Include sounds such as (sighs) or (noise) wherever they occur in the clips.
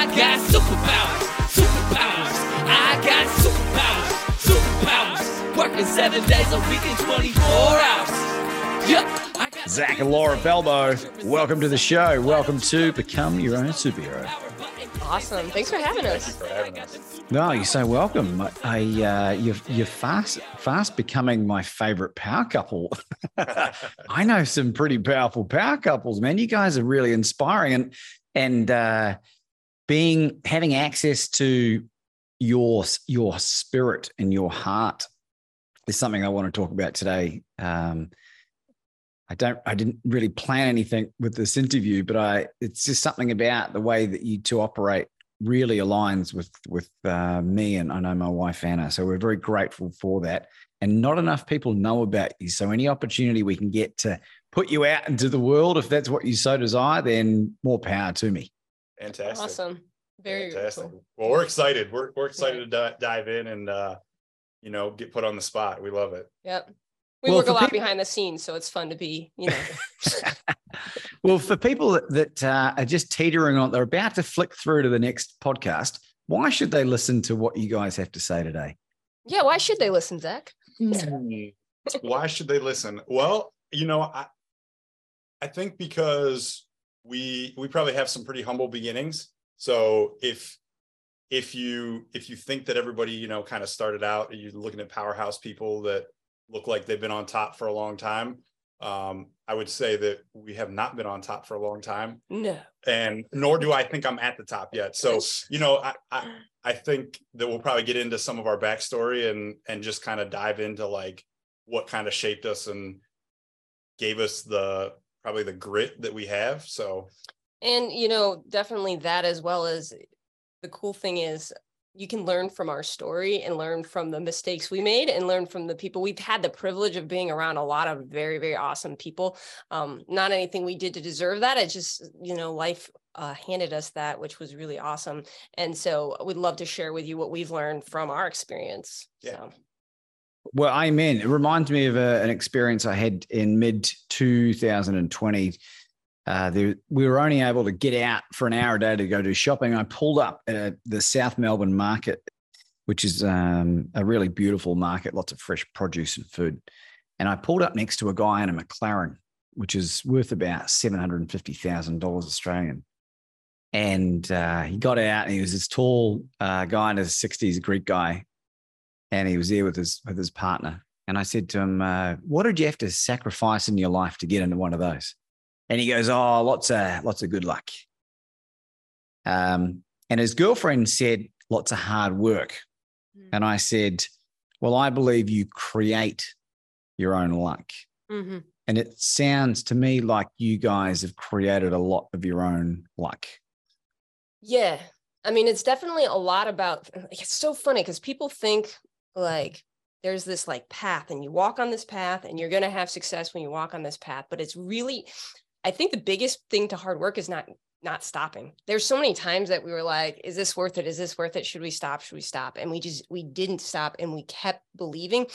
I got superpowers, superpowers. I got superpowers, superpowers. Working seven days a week in 24 hours. Yep. Zak and Laura Felbo, welcome to the show. Welcome to Become Your Own Superhero. Awesome. Thanks for having us. No, you're so welcome. I, I uh, you're you're fast fast becoming my favorite power couple. (laughs) I know some pretty powerful power couples, man. You guys are really inspiring, and and uh, being having access to your your spirit and your heart is something I want to talk about today. Um, I don't I didn't really plan anything with this interview, but I it's just something about the way that you two operate really aligns with with uh, me and I know my wife Anna. So we're very grateful for that. And not enough people know about you. So any opportunity we can get to put you out into the world, if that's what you so desire, then more power to me. Fantastic. Awesome. Very Fantastic. cool. Well, we're excited. We're we're excited to di- dive in and uh, you know get put on the spot. We love it. Yep. We Well, work a lot people- behind the scenes, so it's fun to be, you know. (laughs) well, for people that, that uh, are just teetering on, they're about to flick through to the next podcast. Why should they listen to what you guys have to say today? yeah, why should they listen, Zak? Why should they listen? Well, you know, I I think because we we probably have some pretty humble beginnings. So if if you if you think that everybody you know kind of started out, you're looking at powerhouse people that look like they've been on top for a long time. Um, I would say that we have not been on top for a long time. No. and nor do I think I'm at the top yet. So, you know, I, I, I think that we'll probably get into some of our backstory and and just kind of dive into like what kind of shaped us and gave us the probably the grit that we have. So And you know, definitely that as well as the cool thing is you can learn from our story and learn from the mistakes we made and learn from the people we've had the privilege of being around a lot of very very awesome people um not anything we did to deserve that it's just you know life uh, handed us that which was really awesome and so we'd love to share with you what we've learned from our experience Yeah. so Well, amen. It reminds me of a, an experience I had in mid 2020. Uh, we were only able to get out for an hour a day to go do shopping. I pulled up at a, the South Melbourne market, which is um, a really beautiful market, lots of fresh produce and food. And I pulled up next to a guy in a McLaren, which is worth about $750,000 Australian. And uh, he got out and he was this tall uh, guy in his 60s, Greek guy and he was there with his with his partner. And I said to him, uh, "What did you have to sacrifice in your life to get into one of those?" And he goes, "Oh, lots of lots of good luck." Um, and his girlfriend said, "Lots of hard work." And I said, "Well, I believe you create your own luck." hmm And it sounds to me like you guys have created a lot of your own luck. Yeah. I mean, it's definitely a lot about it's so funny because people think like there's this like path and you walk on this path and you're going to have success when you walk on this path, but it's really I think the biggest thing to hard work is not not stopping. There's so many times that we were like, is this worth it? Is this worth it? Should we stop? Should we stop? And we just we didn't stop and we kept believing.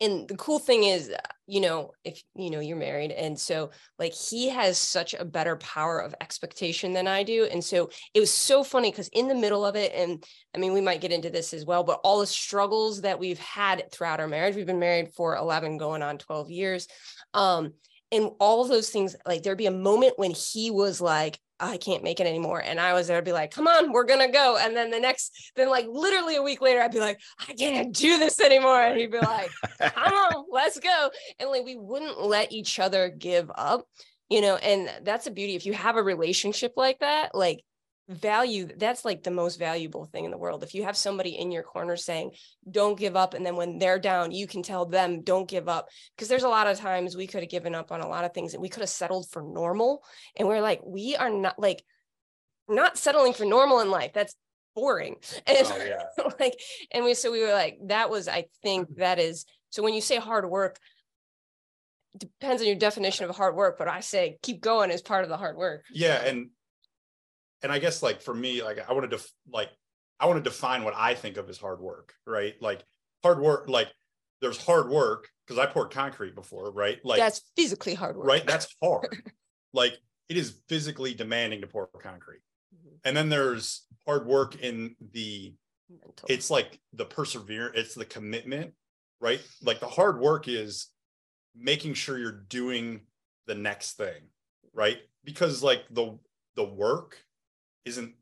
And the cool thing is, uh, you know, if you know you're married, and so like he has such a better power of expectation than I do. And so it was so funny because in the middle of it, and I mean, we might get into this as well, but all the struggles that we've had throughout our marriage, we've been married for 11 going on 12 years. Um, and all those things, like there'd be a moment when he was like, I can't make it anymore. And I was there to be like, come on, we're gonna go. And then the next, then like literally a week later, I'd be like, I can't do this anymore. And he'd be like, come (laughs) on, let's go. And like we wouldn't let each other give up, you know, and that's a beauty. If you have a relationship like that, like value that's like the most valuable thing in the world. If you have somebody in your corner saying don't give up and then when they're down you can tell them don't give up because there's a lot of times we could have given up on a lot of things and we could have settled for normal and we're like we are not like not settling for normal in life that's boring. (laughs) And Oh, yeah. (laughs) like and we so we were like that was i think (laughs) that is so when you say hard work depends on your definition of hard work but i say keep going is part of the hard work. Yeah and and i guess like for me like i want to def- like i want to define what i think of as hard work right? Like hard work like there's hard work because i poured concrete before right? Like that's physically hard work. right? That's hard. (laughs) Like it is physically demanding to pour concrete. Mhm. and then there's hard work in the Mental. it's like the perseverance it's the commitment right? Like the hard work is making sure you're doing the next thing right? Because like the the work isn't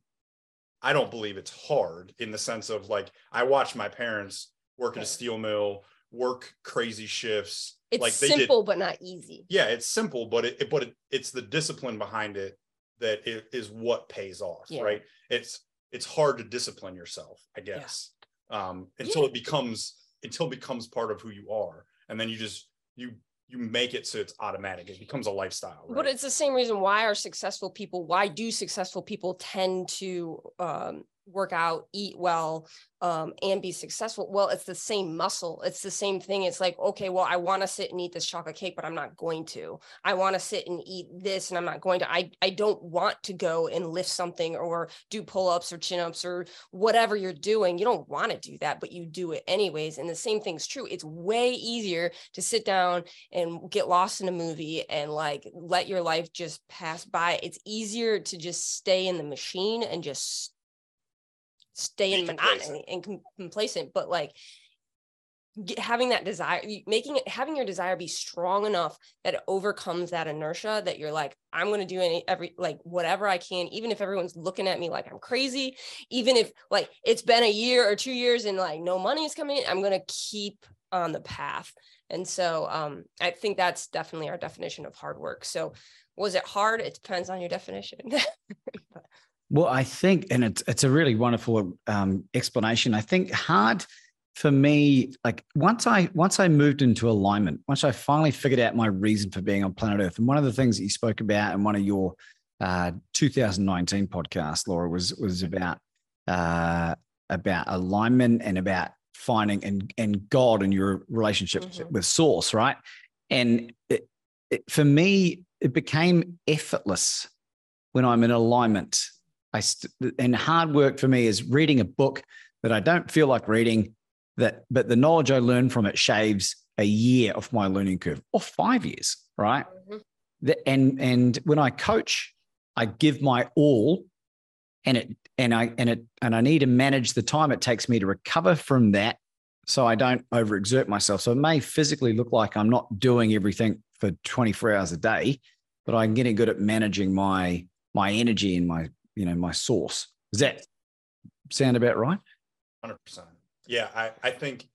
i don't believe it's hard in the sense of like i watched my parents work at a steel mill work crazy shifts. It's like they did simple but not easy. Yeah it's simple but it, it- but it, it's the discipline behind it that it is what pays off Yeah. right? It's it's hard to discipline yourself i guess um until Yeah. it becomes until it becomes part of who you are. And then you just you you make it so it's automatic it becomes a lifestyle right? but it's the same reason why are successful people why do successful people tend to um, work out eat well um, and be successful well it's the same muscle. It's the same thing. It's like okay well i want to sit and eat this chocolate cake but i'm not going to. I want to sit and eat this and i'm not going to. I i don't want to go and lift something or do pull-ups or chin-ups or whatever you're doing. You don't want to do that but you do it anyways and the same thing's true. It's way easier to sit down and get lost in a movie and like let your life just pass by. It's easier to just stay in the machine and just stay in monotony and com- complacent. But like get, having that desire, making it, having your desire be strong enough that it overcomes that inertia that you're like, I'm going to do any, every, like whatever I can, even if everyone's looking at me like I'm crazy, even if like it's been a year or two years and like no money is coming in, I'm going to keep on the path. And so um, I think that's definitely our definition of hard work. So was it hard? It depends on your definition. (laughs) Well, I think, and it's it's a really wonderful um, explanation. I think hard for me, like once I once I moved into alignment, once I finally figured out my reason for being on planet Earth, and one of the things that you spoke about in one of your uh, 2019 podcasts, Laura, was was about uh, about alignment and about finding and and God and your relationship Mhm. with Source, right? And it, it, for me, it became effortless when I'm in alignment. I st- and hard work for me is reading a book that I don't feel like reading. That, but the knowledge I learn from it shaves a year off my learning curve, or five years, right? Mhm. The- and and when I coach, I give my all, and it and I and it and I need to manage the time it takes me to recover from that, so I don't overexert myself. So it may physically look like I'm not doing everything for 24 hours a day, but I'm getting good at managing my my energy and my you know my source. Does that sound about right? Hundred percent. Yeah, I I think,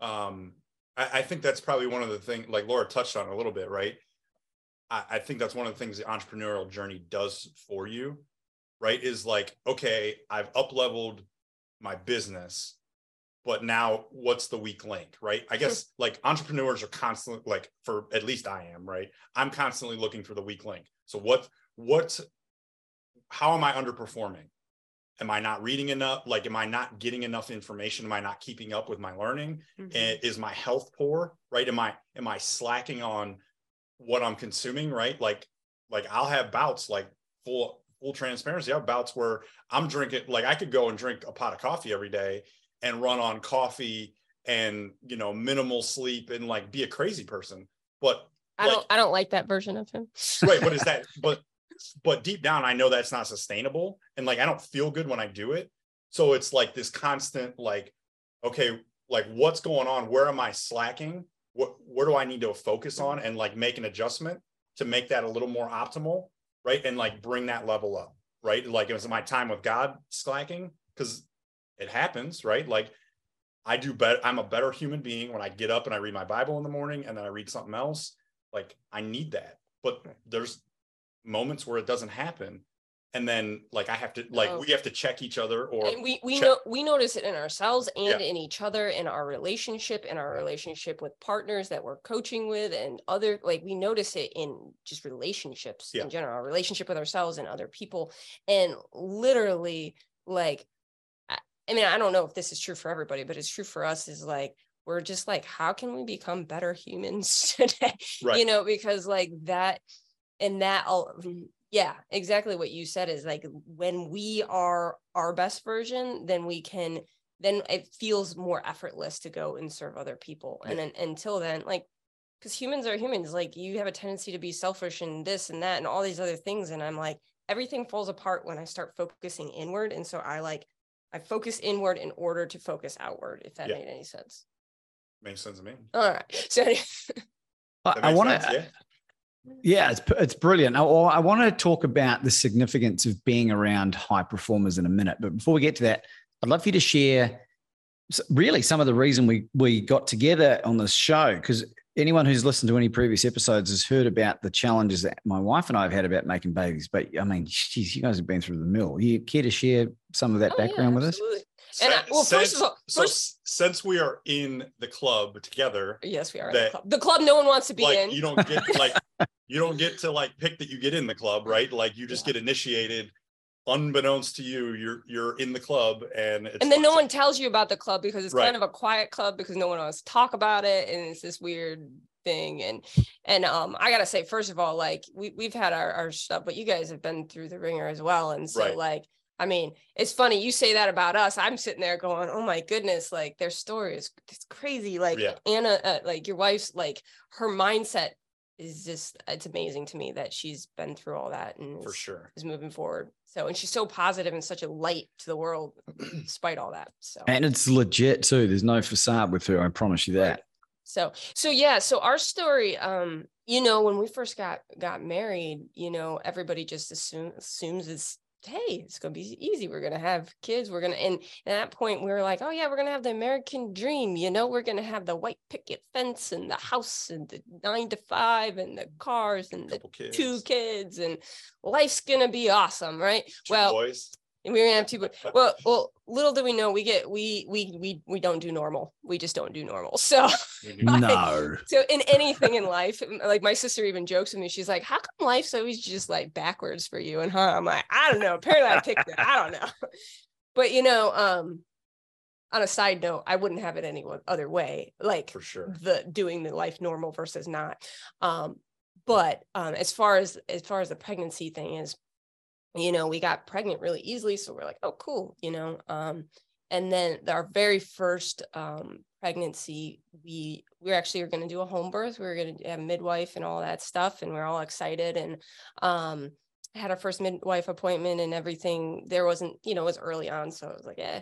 um, I, I think that's probably one of the things like Laura touched on a little bit, right? I, I think that's one of the things the entrepreneurial journey does for you, right? Is like, okay, I've up leveled my business, but now what's the weak link, right? I guess like entrepreneurs are constantly like, for at least I am, right? I'm constantly looking for the weak link. So what what how am I underperforming? am i not reading enough? Like am i not getting enough information? Am i not keeping up with my learning? Mhm. and is my health poor right? Am i am i slacking on what i'm consuming right? Like like i'll have bouts like full full transparency. I have bouts where i'm drinking like i could go and drink a pot of coffee every day and run on coffee and you know minimal sleep and like be a crazy person. But I like- don't I don't like that version of him. right but is (laughs) that but but deep down i know that's not sustainable and like i don't feel good when i do it so it's like this constant like okay like what's going on where am i slacking what where do i need to focus on and like make an adjustment to make that a little more optimal, right? And like bring that level up, right? Like it was my time with God slacking because it happens, right? Like I do better. I'm a better human being when I get up and I read my Bible in the morning and then I read something else. Like I need that. But there's moments where it doesn't happen. And then like I have to like Oh. we have to check each other or and we we check- know we notice it in ourselves and Yeah. in each other in our relationship in our relationship with partners that we're coaching with and other like we notice it in just relationships Yeah. in general our relationship with ourselves and other people and literally like I, I mean i don't know if this is true for everybody but it's true for us is like we're just like how can we become better humans (laughs) today right. you know because like that and that all yeah exactly what you said is like when we are our best version then we can then it feels more effortless to go and serve other people and then until then like because humans are humans like you have a tendency to be selfish and this and that and all these other things and i'm like everything falls apart when i start focusing inward and so i like i focus inward in order to focus outward if that Yeah. made any sense makes sense to me. all right (laughs) so That I, I want to. yeah. Yeah, it's it's brilliant. I, oh, I want to talk about the significance of being around high performers in a minute, but before we get to that, I'd love for you to share really some of the reason we we got together on this show because anyone who's listened to any previous episodes has heard about the challenges that my wife and I have had about making babies. But I mean, geez, you guys have been through the mill. You care to share some of that Oh, yeah, background with us? And I- well, first of all- so since we are in the club together, Yes, we are. in the club. The club no one wants to be like in. you don't get (laughs) like you don't get to like pick that you get in the club, right? Like you just get initiated unbeknownst to you, you're you're in the club and it's and then no one tells you about the club because it's Right. kind of a quiet club because no one wants to talk about it and it's this weird thing and and um I gotta say first of all like we we've had our, our stuff but you guys have been through the ringer as well and so Right. like I mean it's funny you say that about us I'm sitting there going oh my goodness like their story is it's crazy like Yeah. Anna uh, like your wife's like her mindset is just it's amazing to me that she's been through all that and for is- sure. is moving forward. So, and she's so positive and such a light to the world, (clears throat) despite all that. So, And it's legit too. There's no facade with her. I promise you that. so, so yeah. So our story, um, you know, when we first got got married, you know, everybody just assume, assumes it's hey, it's gonna be easy. We're gonna have kids. We're gonna, and at that point, we were like, oh yeah, we're gonna have the American dream. You know, we're gonna have the white picket fence and the house and the nine to five and the cars and the kids, two kids and life's gonna be awesome, right? two well, boys. And we're gonna have two. Well, well, little do we know, we get we we we we don't do normal. We just don't do normal. So (laughs) No. (laughs) so in anything in life, like my sister even jokes with me. She's like, "How come life's always just like backwards for you and her?" I'm like, "I don't know. Apparently, I picked it. I don't know." (laughs) But you know, um, on a side note, I wouldn't have it any other way. Like for sure. the doing the life normal versus not. Um, but um, as far as as far as the pregnancy thing is, you know, we got pregnant really easily, so we're like, oh, cool, you know. Um, and then our very first um, pregnancy, we we actually were going to do a home birth. We were going to have a midwife and all that stuff, and we are all excited and um, had our first midwife appointment and everything. There wasn't, you know, it was early on, so it was like, eh.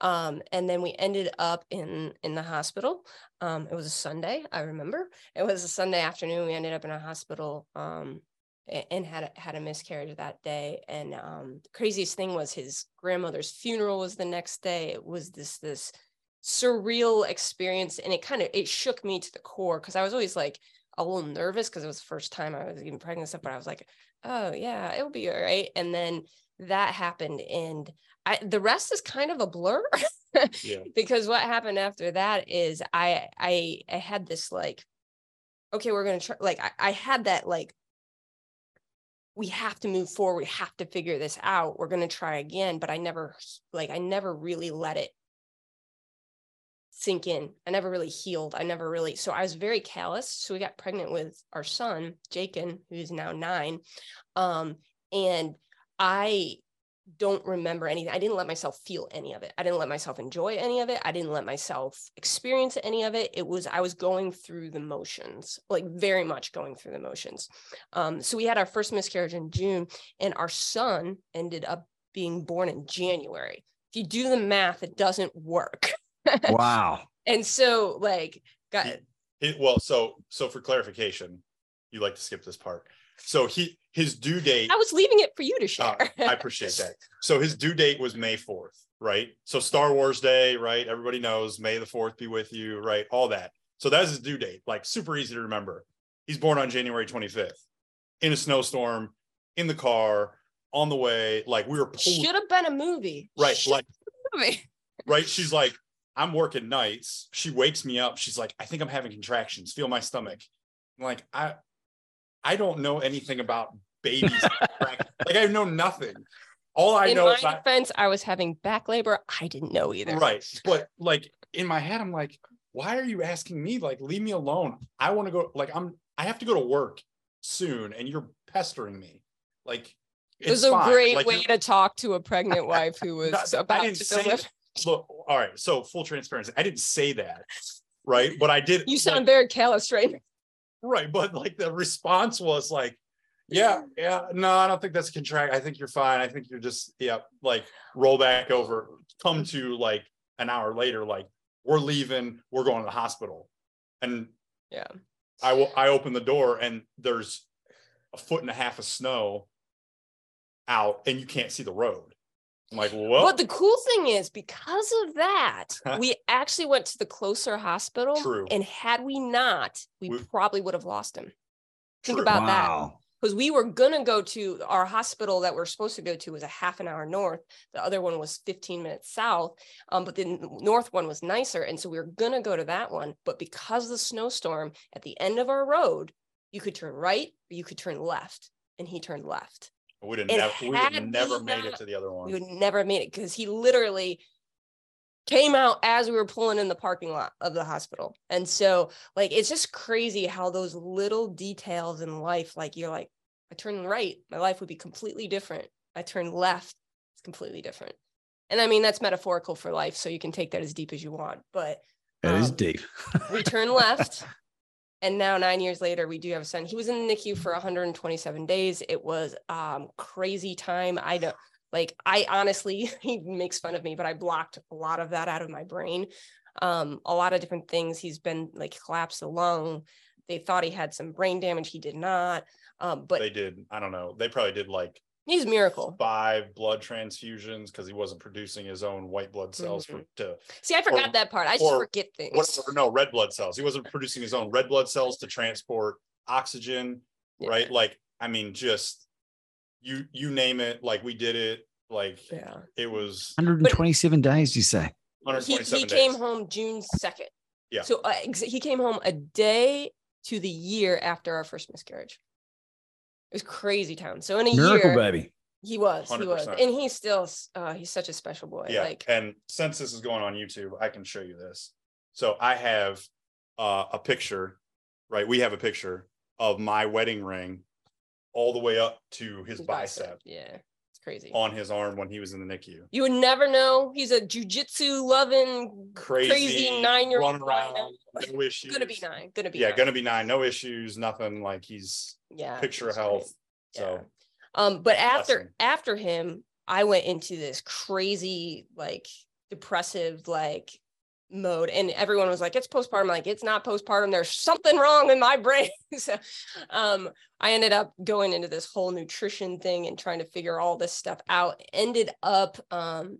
Um, and then we ended up in in the hospital. Um, it was a Sunday, I remember. It was a Sunday afternoon. We ended up in a hospital um, and had a, had a miscarriage that day. And um, the craziest thing was his grandmother's funeral was the next day. It was this this surreal experience, and it kind of it shook me to the core because I was always like a little nervous because it was the first time I was even pregnant and stuff. But I was like, oh yeah, it'll be all right. And then that happened, and I the rest is kind of a blur. Yeah. (laughs) because what happened after that is I I I had this like okay we're gonna try like I, I had that like we have to move forward we have to figure this out we're gonna try again but I never like I never really let it sink in. I never really healed I never really so I was very callous so we got pregnant with our son Jakin who's now nine um and I don't remember anything. I didn't let myself feel any of it. I didn't let myself enjoy any of it. I didn't let myself experience any of it. It was I was going through the motions, like very much going through the motions. Um, so we had our first miscarriage in June, and our son ended up being born in January. If you do the math, it doesn't work. Wow. (laughs) and so, like, got It, well, so so for clarification, you like to skip this part. So he his due date. I was leaving it for you to uh, share. I appreciate that. So his due date was May 4th, right? So Star Wars Day, right? Everybody knows May the 4th be with you, right? All that. So that's his due date, like super easy to remember. He's born on January 25th in a snowstorm, in the car, on the way. Like we were pulled, Should have been a movie. right? Should Like, movie. (laughs) right? She's like, I'm working nights. She wakes me up. She's like, I think I'm having contractions. Feel my stomach. I'm like, I I don't know anything about babies. (laughs) like I know nothing. All I in know my is I, defense, I was having back labor. I didn't know either. right. But like in my head, I'm like, why are you asking me? Like, leave me alone. I want to go, like, I'm I have to go to work soon, and you're pestering me. Like It was a fine. great Like, way to talk to a pregnant (laughs) wife who was Not- about to say deliver. look, all right. So full transparency. I didn't say that. Right. But I did You like, sound very callous right now. Right, but like the response was like, yeah, yeah, no, I don't think that's a contract. I think you're fine. I think you're just, yeah, like roll back over, come to like an hour later, like we're leaving, we're going to the hospital. And Yeah. I will, I open the door and there's a foot and a half of snow out and you can't see the road. I'm like, well, But the cool thing is, because of that, (laughs) we actually went to the closer hospital. True. And had we not, we, We- probably would have lost him. Think True. about that. wow. Because we were gonna go to our hospital that we're supposed to go to was a half an hour north. The other one was 15 minutes south. Um, but the north one was nicer. And so we were gonna go to that one. But because of the snowstorm at the end of our road, you could turn right or you could turn left. And he turned left. We would have it never, we would have never me made it to the other one. we would never have made it because he literally came out as we were pulling in the parking lot of the hospital. And so like it's just crazy how those little details in life, like you're like, I turn right, my life would be completely different. I turn left, it's completely different. And I mean that's metaphorical for life, so you can take that as deep as you want. But That is um, deep. we (laughs) turned left and now nine years later we do have a son. He was in the nicu for 127 days. It was um crazy time. I don't like i honestly (laughs) he makes fun of me but i blocked a lot of that out of my brain. Um a lot of different things. He's been like collapsed lung they thought he had some brain damage. He did not. Um but they did, I don't know, they probably did like he's a miracle five blood transfusions because he wasn't producing his own white blood cells for to see i forgot or- that part i just forget things whatever no red blood cells. He wasn't producing his own red blood cells to transport oxygen, Yeah. right? Like I mean, just you you name it, like we did it, like yeah it was 127 days, you say? he, 127 he days. came home June 2nd. Yeah. So uh, ex- he came home a day to the year after our first miscarriage. It was crazy town. So in a Miracle year, baby. he was, he was, and he's still, uh, he's such a special boy. Yeah, Like, and since this is going on YouTube, I can show you this. So I have uh, a picture, right? We have a picture of my wedding ring all the way up to his his bicep Yeah, it's crazy. on his arm when he was in the NICU. You would never know. He's a jujitsu loving, Crazy, crazy nine year old. running around, no issues. (laughs) Gonna be nine. Gonna be Yeah, nine. gonna be nine, no issues, nothing. Like he's yeah. picture of it's great. health. So Um, but after after him, I went into this crazy, like depressive, like mode. And everyone was like, it's postpartum. Like, it's not postpartum. There's something wrong in my brain. (laughs) so um, I ended up going into this whole nutrition thing and trying to figure all this stuff out. Ended up um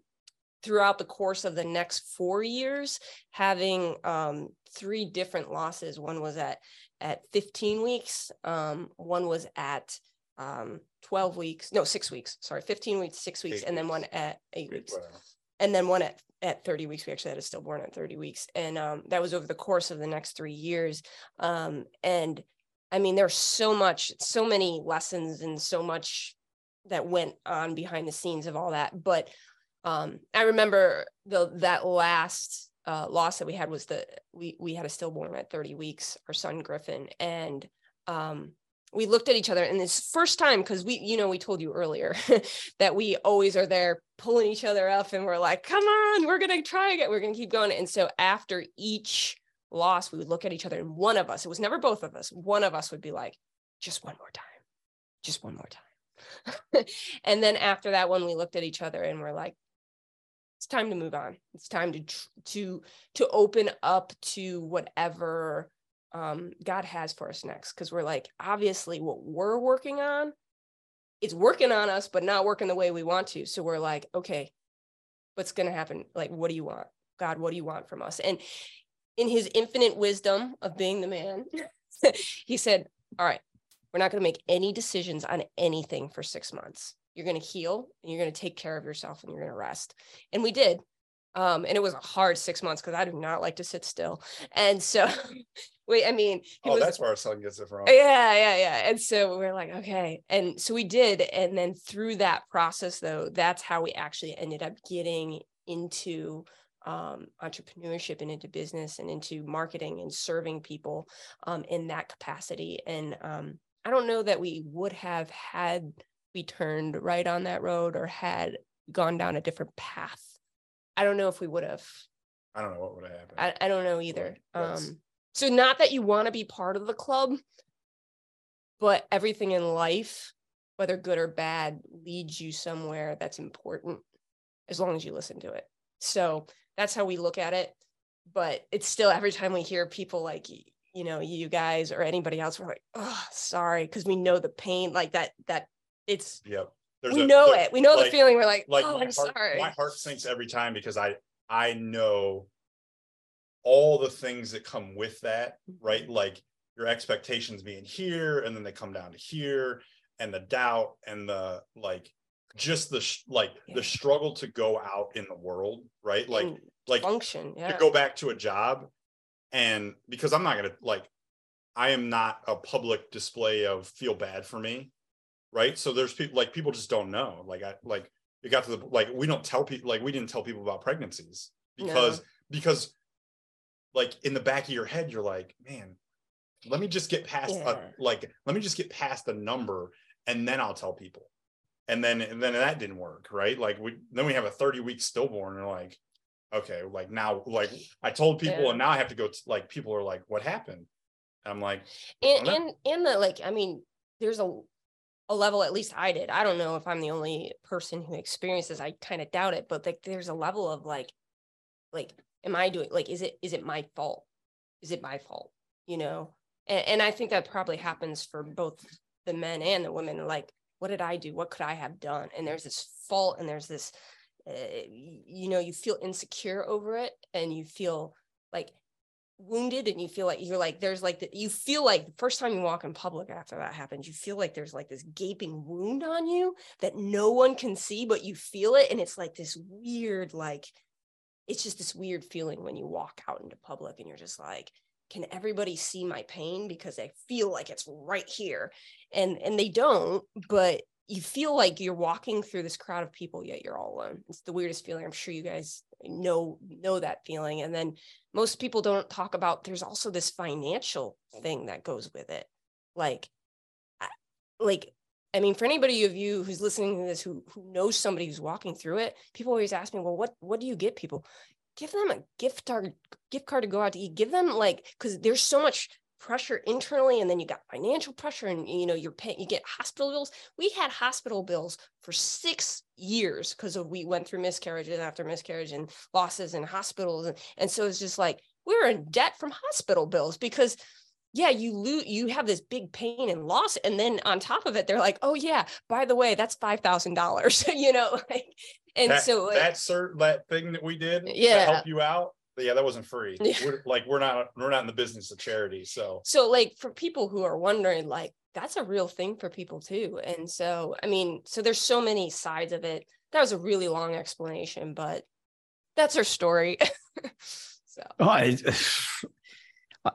throughout the course of the next four years having um three different losses. One was at at 15 weeks, um, one was at um 12 weeks no six weeks sorry 15 weeks six weeks Eight and then one at eight weeks. whatever. and then one at at 30 weeks. We actually had a stillborn at 30 weeks. And um that was over the course of the next three years. Um and i mean there's so much so many lessons and so much that went on behind the scenes of all that. But um i remember the that last uh loss that we had was the we we had a stillborn at 30 weeks our son griffin and um we looked at each other and this first time because we you know we told you earlier (laughs) that we always are there pulling each other up and we're like come on we're gonna try again we're gonna keep going. And so after each loss we would look at each other and one of us it was never both of us one of us would be like just one more time just one more time. (laughs) And then after that one we looked at each other and we're like it's time to move on it's time to to to open up to whatever um, God has for us next. Because we're like, obviously, what we're working on, it's working on us, but not working the way we want to. So we're like, okay, what's going to happen? Like, what do you want? God, what do you want from us? And in his infinite wisdom of being the man, (laughs) he said, all right, we're not going to make any decisions on anything for six months. You're going to heal and you're going to take care of yourself and you're going to rest. And we did. Um, and it was a hard six months because I do not like to sit still. And so, (laughs) wait, I mean, Oh, was- that's where our son gets it from. yeah, yeah, yeah. And so we're like, okay. And so we did. And then through that process, though, that's how we actually ended up getting into um, entrepreneurship and into business and into marketing and serving people um, in that capacity. And um, I don't know that we would have had we turned right on that road or had gone down a different path. I don't know if we would have. I don't know what would have happened. I, I don't know either. Um, so not that you want to be part of the club, but everything in life, whether good or bad, leads you somewhere that's important as long as you listen to it. So that's how we look at it. But it's still every time we hear people like you know, you guys or anybody else, we're like, oh, sorry, because we know the pain, like that, that it's yep. There's we a- know it. We know the feeling. We're like, like oh, I'm heart, sorry. my heart sinks every time because I I know all the things that come with that, right? Mm-hmm. Like your expectations being here, and then they come down to here, and the doubt and the like, just the sh- like Yeah. the struggle to go out in the world, right? Like And like function. Yeah. to go back to a job, and because I'm not gonna like, I am not a public display of feel bad for me, right? So there's people like people just don't know. Like I like it got to the like we don't tell people like we didn't tell people about pregnancies because because like in the back of your head you're like man let me just get past Yeah. a, like let me just get past the number and then I'll tell people and then and then that didn't work right like we then we have a 30 week stillborn and like okay like now like I told people Yeah. and now I have to go to like people are like what happened I'm like and and and the like i mean there's a a level at least i did. I don't know if i'm the only person who experiences i kind of doubt it but like there's a level of like like am i doing like is it is it my fault? Is it my fault you know? And, and i think that probably happens for both the men and the women like what did i do? What could i have done? And there's this fault and there's this uh, you know you feel insecure over it and you feel like wounded and you feel like you're like there's like the, you feel like the first time you walk in public after that happens you feel like there's like this gaping wound on you that no one can see but you feel it and it's like this weird like it's just this weird feeling when you walk out into public and you're just like can everybody see my pain? Because i feel like it's right here. And and they don't but you feel like you're walking through this crowd of people yet you're all alone. It's the weirdest feeling. I'm sure you guys know know that feeling. And then most people don't talk about there's also this financial thing that goes with it. Like like i mean for anybody of you who's listening to this who who knows somebody who's walking through it people always ask me well what what do you get people? Give them a gift card gift card to go out to eat. Give them like because there's so much pressure internally and then you got financial pressure and you know you're paying you get hospital bills we had hospital bills for six years because of we went through miscarriages after miscarriage and losses in hospitals and, and so it's just like we're in debt from hospital bills because yeah you lose you have this big pain and loss and then on top of it they're like oh yeah by the way that's five thousand dollars (laughs) you know like and that, so like, that cert that thing that we did Yeah. to help you out but yeah that wasn't free. Yeah. we're like we're not we're not in the business of charity so. So like for people who are wondering like that's a real thing for people too and so i mean so there's so many sides of it. That was a really long explanation but that's our story. (laughs) So. Oh, I,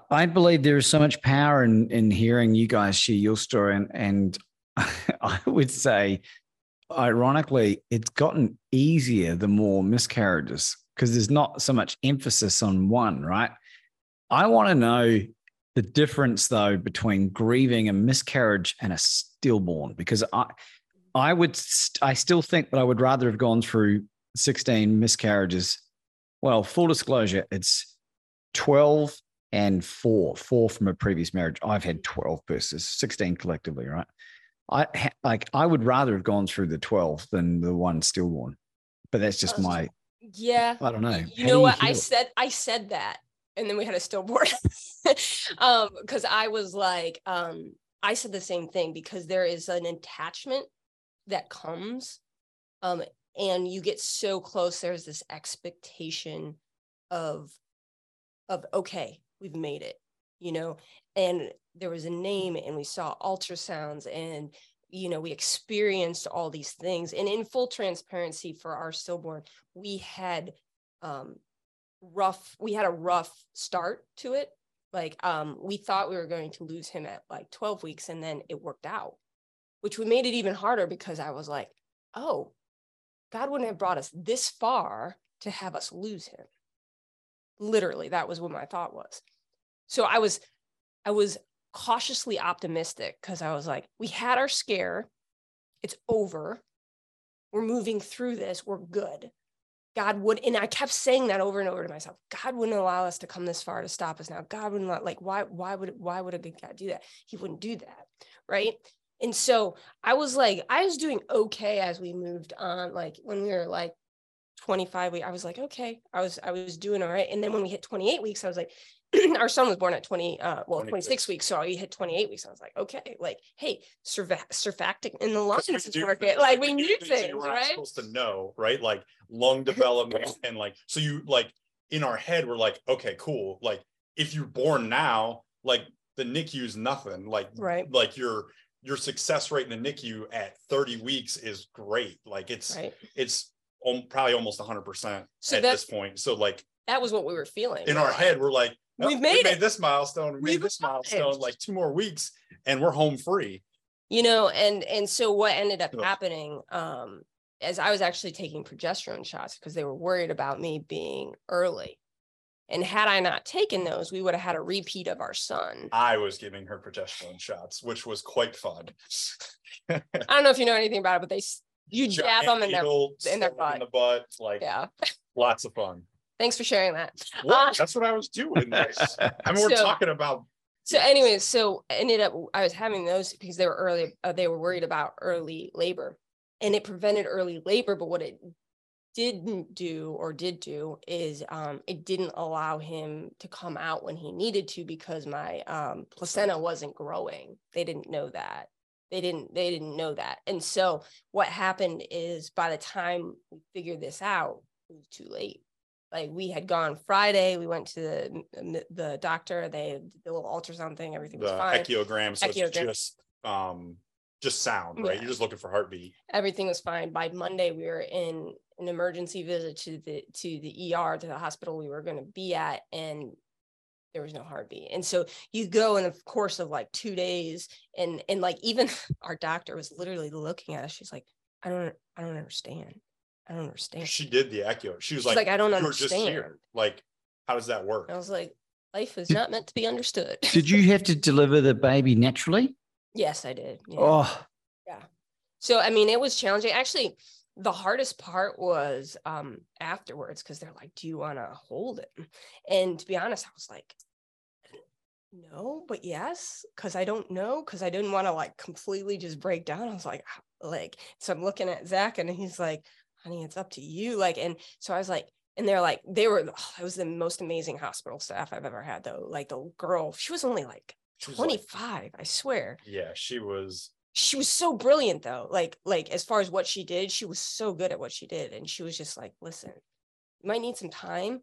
I believe there is so much power in in hearing you guys share your story, and and (laughs) I would say, ironically, it's gotten easier the more miscarriages because there's not so much emphasis on one. Right? I want to know the difference though between grieving a miscarriage and a stillborn because I I would st- I still think that I would rather have gone through 16 miscarriages. Well, full disclosure, it's 12 and four, four from a previous marriage. I've had 12 versus 16 collectively, right? I like I would rather have gone through the 12 than the one stillborn. But that's just my yeah. I don't know. you How do know what? I said i said that and then we had a stillborn (laughs) um because i was like um i said the same thing because there is an attachment that comes um and you get so close there's this expectation of of okay we've made it you know? And there was a name and we saw ultrasounds and you know we experienced all these things and in full transparency for our stillborn we had um rough we had a rough start to it like um we thought we were going to lose him at like 12 weeks and then it worked out which would made it even harder because i was like oh god wouldn't have brought us this far to have us lose him. Literally that was what my thought was. So i was i was cautiously optimistic because i was like we had our scare. It's over. We're moving through this. We're good. God would and i kept saying that over and over to myself god wouldn't allow us to come this far to stop us now. God wouldn't like why why would why would a good god do that? He wouldn't do that. Right? And so i was like i was doing okay as we moved on like when we were like 25 weeks i was like okay. I was i was doing all right. And then when we hit 28 weeks i was like (clears throat) our son was born at 20 uh well 26 26. weeks so he hit 28 weeks i was like okay like hey surfa- surfactant in the we market like we knew things things you were not right supposed to know, right? Like lung development and like so you like in our head we're like, okay, cool. Like if you're born now, like the NICU's nothing. Like right like your your success rate in the NICU at 30 weeks is great. Like it's right it's um, probably almost 100 percent So at this point. So like that was what we were feeling in our head, we're like, "Nope, We've made it. this milestone, we made this milestone, arrived." like two more weeks, and we're home free. you know and and so what ended up Ugh. happening um as i was actually taking progesterone shots because they were worried about me being early and had i not taken those we would have had a repeat of our son I was giving her progesterone shots, which was quite fun. i don't know if you know anything about it but they you jab them in their in their stuck in the butt, like yeah (laughs) lots of fun. Thanks for sharing that. What? Uh, That's what I was doing. I mean, we're So- talking about so anyways so I ended up i was having those because they were early uh, they were worried about early labor. And it prevented early labor but what it didn't do or did do is um, it didn't allow him to come out when he needed to because my um, placenta wasn't growing. They didn't know that. They didn't they didn't know that. And so what happened is by the time we figured this out it was too late like we had gone friday we went to the the doctor they did the little ultrasound thing everything was the fine echogram. So Echogram. just um just sound, right? Yeah. You're just looking for heartbeat. everything was fine. By Monday, we were in an emergency visit to the to the ER to the hospital we were going to be at, and there was no heartbeat. And so you go in the course of like two days, and and like even (laughs) our doctor was literally looking at us. She's like, I don't I don't understand. I don't understand. She did the echo. She was She's like, like, I don't "You were just here. Like, how does that work? I was like, life is Did- not meant to be understood. Did you have to deliver the baby naturally? yes, I did. Yeah. Oh, yeah. So I mean, it was challenging. Actually, the hardest part was um afterwards because they're like, "Do you want to hold it?" And to be honest, I was like, "No, but yes," because I don't know because I didn't want to like completely just break down. I was like, like, so I'm looking at Zak and he's like, "Honey, it's up to you." Like, and so I was like. And they're like, they were, oh, it was the most amazing hospital staff I've ever had, though. Like the girl, she was only like She was like- 25, I swear yeah, she was. she was so brilliant though like like as far as what she did she was so good at what she did and she was just like listen you might need some time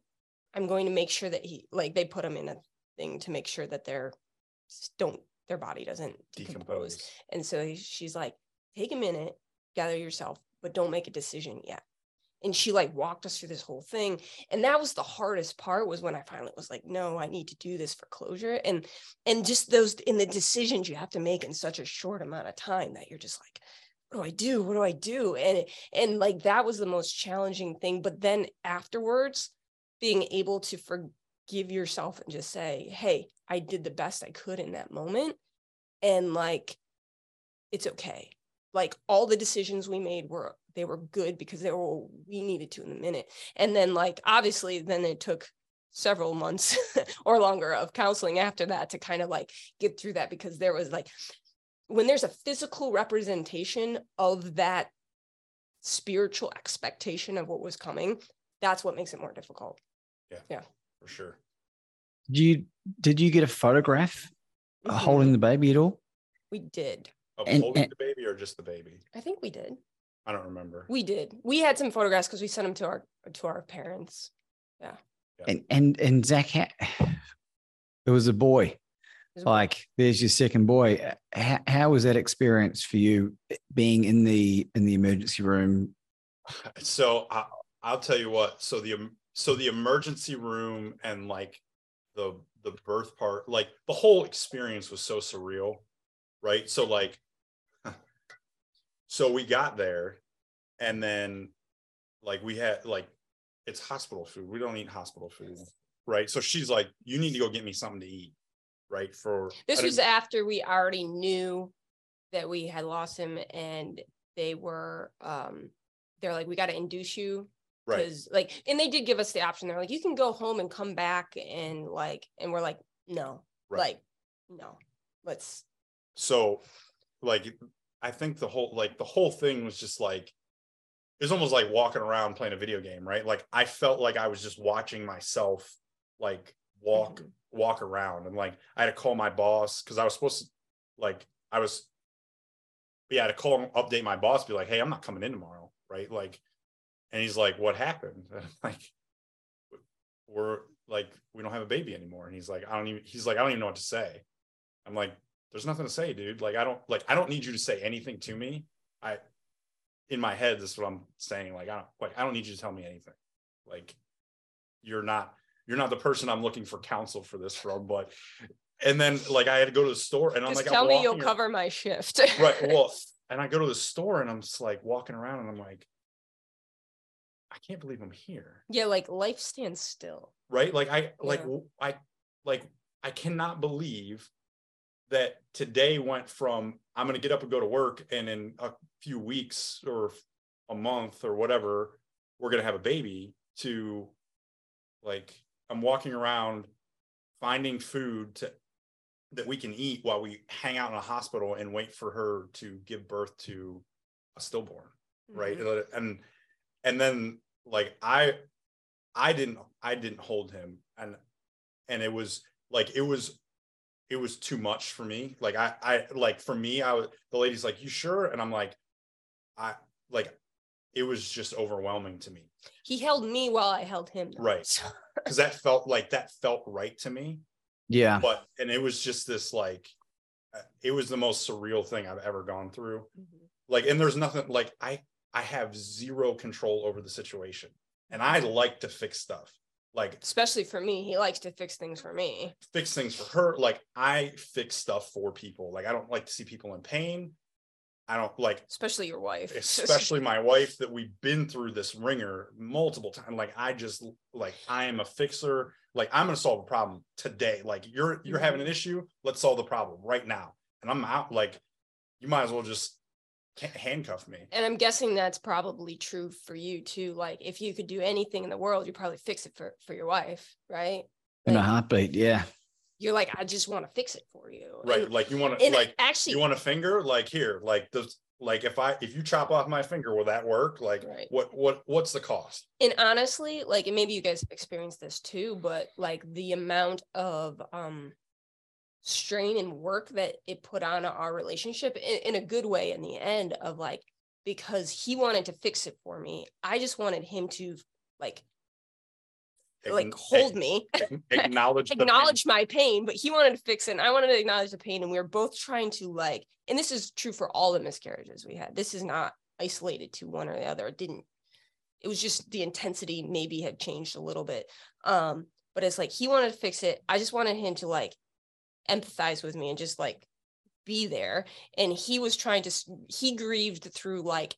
i'm going to make sure that he like they put him in a thing to make sure that they're don't their body doesn't decompose Decompose. and so she's like take a minute gather yourself but don't make a decision yet. And she like walked us through this whole thing. And that was the hardest part was when i finally was like no i need to do this for closure. And and just those in the decisions you have to make in such a short amount of time that you're just like what do i do? What do i do? And and like that was the most challenging thing. But then afterwards being able to forgive yourself and just say hey i did the best i could in that moment. And like it's okay like all the decisions we made were they were good because they were what we needed to in the minute and then like obviously then it took several months (laughs) or longer of counseling after that to kind of like get through that because there was like when there's a physical representation of that spiritual expectation of what was coming that's what makes it more difficult Yeah. Yeah. for sure. Did you did you get a photograph Mhm. holding the baby at all? we did. Of And- holding and- the baby or just the baby? I think we did. I don't remember. We did. We had some photographs because we sent them to our to our parents. Yeah. And and and Zak, ha- (sighs) it was a boy. It was- Like, there's your second boy. How, how was that experience for you, eh, being in the in the emergency room? (sighs) So I, I'll tell you what. So the so the emergency room and like the the birth part, like the whole experience was so surreal, right? So like, so we got there, and then like we had like it's hospital food. We don't eat hospital food, right? So she's like, you need to go get me something to eat, right? For This was after we already knew that we had lost him, and they were um they're like, we got to induce you right. because like, and they did give us the option. They're like, you can go home and come back, and like, and we're like, no, Right. like, no, let's. so like i think the whole like the whole thing was just like it was almost like walking around playing a video game right? Like i felt like i was just watching myself like walk Mhm. walk around. And like i had to call my boss because i was supposed to like i was yeah i had to call him update my boss be like hey i'm not coming in tomorrow right? Like and he's like what happened? (laughs) Like we're like we don't have a baby anymore. And he's like i don't even he's like i don't even know what to say. I'm like there's nothing to say dude like i don't like i don't need you to say anything to me i in my head this is what i'm saying like i don't like i don't need you to tell me anything like you're not you're not the person i'm looking for counsel for this from but and then like i had to go to the store and i'm Just like tell I'm me you'll walking ar- cover my shift. (laughs) right well (laughs) and i go to the store and i'm just like walking around and i'm like i can't believe i'm here yeah, like life stands still. right like i like Yeah. i like i cannot believe that today went from i'm going to get up and go to work and in a few weeks or a month or whatever we're going to have a baby to like i'm walking around finding food to that we can eat while we hang out in a hospital and wait for her to give birth to a stillborn right Mhm. and and then like i i didn't i didn't hold him and and it was like it was it was too much for me like i i like for me i was the lady's like you sure and i'm like i like it was just overwhelming to me He held me while I held him. though, Right. because (laughs) that felt like that felt right to me Yeah. but and it was just this like uh, it was the most surreal thing i've ever gone through Mhm. like and there's nothing like i i have zero control over the situation and i like to fix stuff like Especially for me, he likes to fix things for me. fix things for her like i fix stuff for people. Like i don't like to see people in pain. I don't like Especially your wife. (laughs) especially my wife that we've been through this ringer multiple times like i just like i am a fixer. Like i'm gonna solve a problem today. Like you're you're having an issue. Let's solve the problem right now. And i'm out like you might as well just handcuff me and I'm guessing that's probably true for you too. Like if you could do anything in the world, you'd probably fix it for for your wife, right? In a heartbeat. Yeah. you're like, I just want to fix it for you. right And, like you want to like actually, you want a finger like here like the like if i if you chop off my finger will that work like Right. what what what's the cost and honestly, like, and maybe you guys have experienced this too, but like the amount of um strain and work that it put on our relationship in, in a good way in the end of like because he wanted to fix it for me. I just wanted him to like like hold me (laughs) ac- acknowledge pain. acknowledge my pain, but he wanted to fix it. And I wanted to acknowledge the pain. And we were both trying to like, and this is true for all the miscarriages we had. This is not isolated to one or the other. It didn't, it was just the intensity maybe had changed a little bit. Um, but it's like he wanted to fix it. I just wanted him to like empathize with me and just like be there. And he was trying to, he grieved through like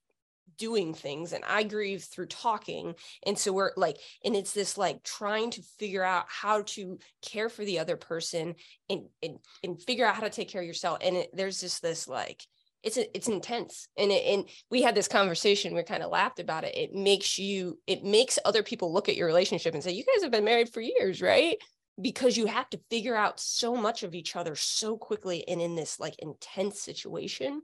doing things and I grieve through talking. And so we're like, and it's this like trying to figure out how to care for the other person and and, and figure out how to take care of yourself. And it, there's just this like, it's it's intense. And it, and we had this conversation. We kind of laughed about it. It makes you, it makes other people look at your relationship and say, you guys have been married for years, right? Because you have to figure out so much of each other so quickly and in this like intense situation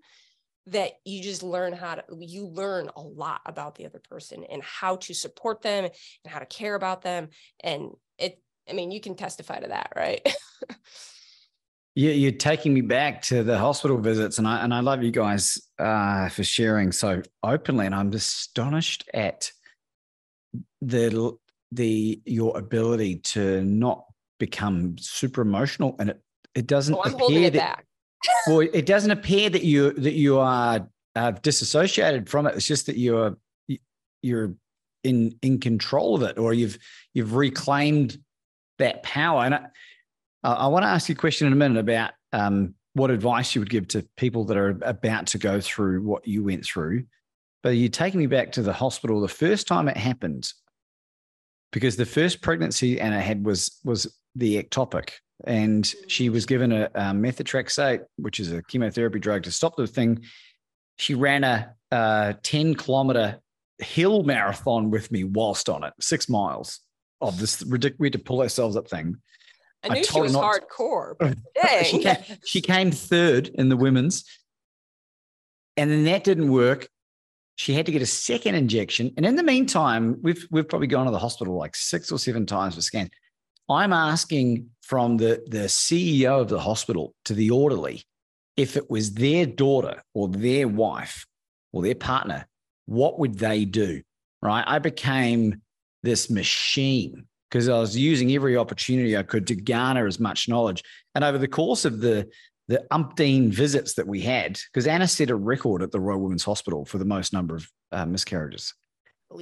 that you just learn how to you learn a lot about the other person and how to support them and how to care about them and it I mean, you can testify to that, right? You, you're taking me back to the hospital visits, and I and I love you guys uh, for sharing so openly. And I'm astonished at the the your ability to not become super emotional, and it it doesn't oh, appear it that well, (laughs) it doesn't appear that you that you are uh, disassociated from it. It's just that you're you're in in control of it, or you've you've reclaimed that power. And I, I want to ask you a question in a minute about um, what advice you would give to people that are about to go through what you went through. But you're taking me back to the hospital the first time it happened, because the first pregnancy Anna had was was the ectopic, and she was given a, a methotrexate, which is a chemotherapy drug, to stop the thing. She ran a, a 10 kilometer hill marathon with me whilst on it, six miles of this ridiculous. We had to pull ourselves up thing. I I knew she told was not- hardcore. (laughs) she, came, she came third in the women's. And then that didn't work. She had to get a second injection. And in the meantime, we've we've probably gone to the hospital like six or seven times for scans. I'm asking from the, the CEO of the hospital to the orderly if it was their daughter or their wife or their partner, what would they do? Right. I became this machine because I was using every opportunity I could to garner as much knowledge. And over the course of the the umpteen visits that we had, because Anna set a record at the Royal Women's Hospital for the most number of uh, miscarriages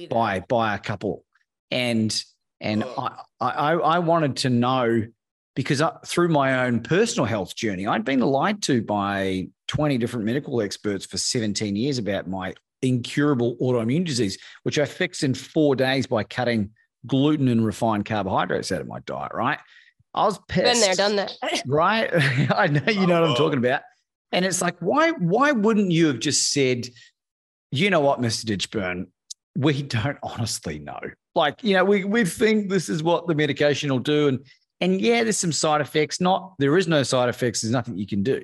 by by a couple, and and oh. Ugh. I, I I wanted to know because I, through my own personal health journey, I'd been lied to by twenty different medical experts for seventeen years about my incurable autoimmune disease, which I fixed in four days by cutting gluten and refined carbohydrates out of my diet. Right? I was pissed Been there, done that. (laughs) right? (laughs) I know you know what I'm Oh. talking about. And it's like, why, why wouldn't you have just said, you know what, Mr. Ditchburn, we don't (laughs) honestly know. Like, you know, we we think this is what the medication will do. And and yeah, there's some side effects. Not there is no side effects, there's nothing you can do.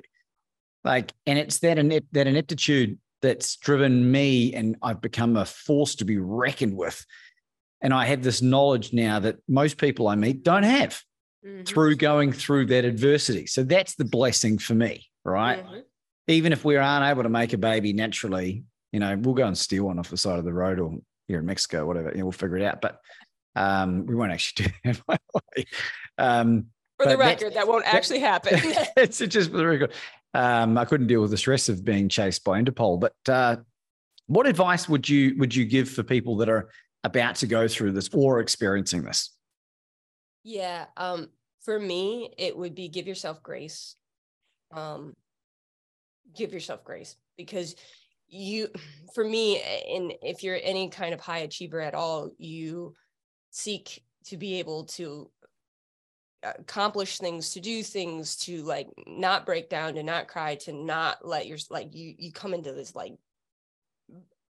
Like, and it's that inept, that ineptitude that's driven me, and I've become a force to be reckoned with. And I have this knowledge now that most people I meet don't have Mhm. through going through that adversity. So that's the blessing for me, right? Mhm. Even if we aren't able to make a baby naturally, you know, we'll go and steal one off the side of the road or here in Mexico, whatever. You know, we'll figure it out. But um, we won't actually do (laughs) that. by the way. Um, For the record, that won't actually happen. (laughs) it's just for the record. Um, I couldn't deal with the stress of being chased by Interpol. But uh, what advice would you would you give for people that are about to go through this or experiencing this? Yeah. Um, for me, it would be give yourself grace. Um, give yourself grace because you, (sighs) for me, and if you're any kind of high achiever at all, you seek to be able to uh, accomplish things to do things to like not break down to not cry to not let your like you you come into this like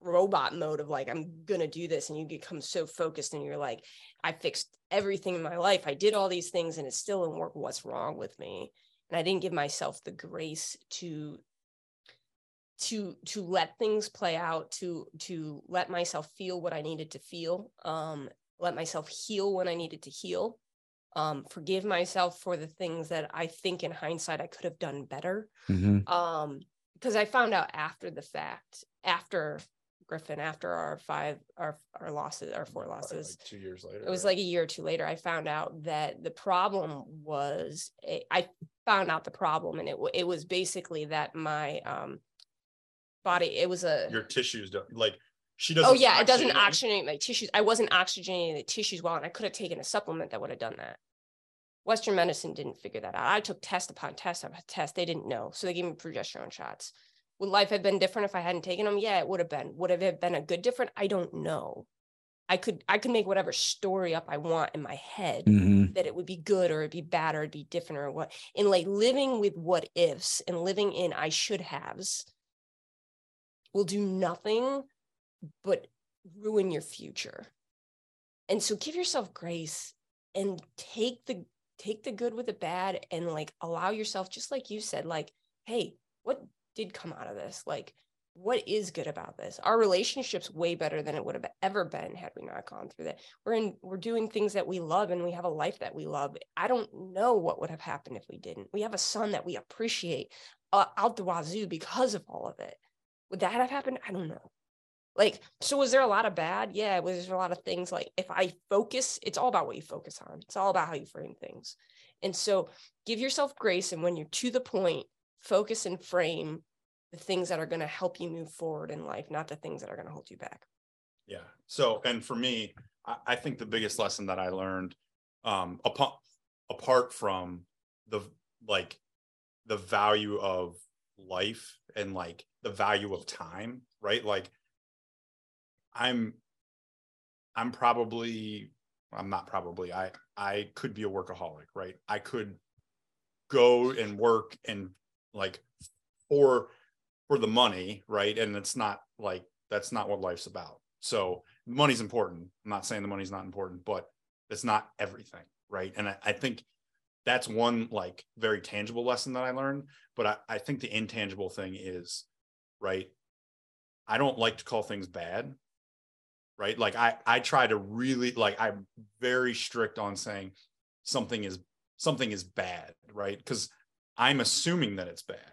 robot mode of like i'm gonna do this and you become so focused and you're like I fixed everything in my life. I did all these things and it still didn't work. What's wrong with me? And I didn't give myself the grace to to to let things play out, to to let myself feel what I needed to feel, um, let myself heal when I needed to heal, um, forgive myself for the things that I think in hindsight I could have done better. Mhm. Um, because I found out after the fact, after Griffin, after our five our our losses, our four losses like two years later. it was right? like a year or two later i found out that the problem was a- i found out the problem and it, it was basically that my um body it was a your tissues don't like she doesn't. oh yeah it doesn't oxygenate. oxygenate my tissues. I wasn't oxygenating the tissues well and i could have taken a supplement that would have done that. Western medicine didn't figure that out. I took test upon test upon test. They didn't know so they gave me progesterone shots. Would life have been different if i hadn't taken them yeah it would have been. Would have it been a good different? I don't know. I could i could make whatever story up i want in my head Mhm. that it would be good or it'd be bad or it'd be different or what. And like living with what ifs and living in i should haves will do nothing but ruin your future and so give yourself grace and take the take the good with the bad and like allow yourself just like you said like hey what did come out of this like what is good about this? Our relationship's way better than it would have ever been had we not gone through that. We're in, we're doing things that we love and we have a life that we love. I don't know what would have happened if we didn't. We have a son that we appreciate uh, out the wazoo because of all of it. Would that have happened? I don't know. Like, so was there a lot of bad? Yeah, was there a lot of things like if I focus, it's all about what you focus on. It's all about how you frame things. And so give yourself grace. And when you're to the point, focus and frame the things that are going to help you move forward in life, not the things that are going to hold you back. Yeah. So, and for me, I, I think the biggest lesson that I learned, um, apart apart from the like the value of life and like the value of time, right? Like, I'm, I'm probably, I'm not probably, I, I could be a workaholic, right? I could go and work and like for for the money, right? And it's not like that's not what life's about. So money's important. I'm not saying the money's not important, but it's not everything, right? And I, I think that's one like very tangible lesson that I learned. But I, I think the intangible thing is, right? I don't like to call things bad, right? Like I I try to really like I'm very strict on saying something is something is bad, right? Because I'm assuming that it's bad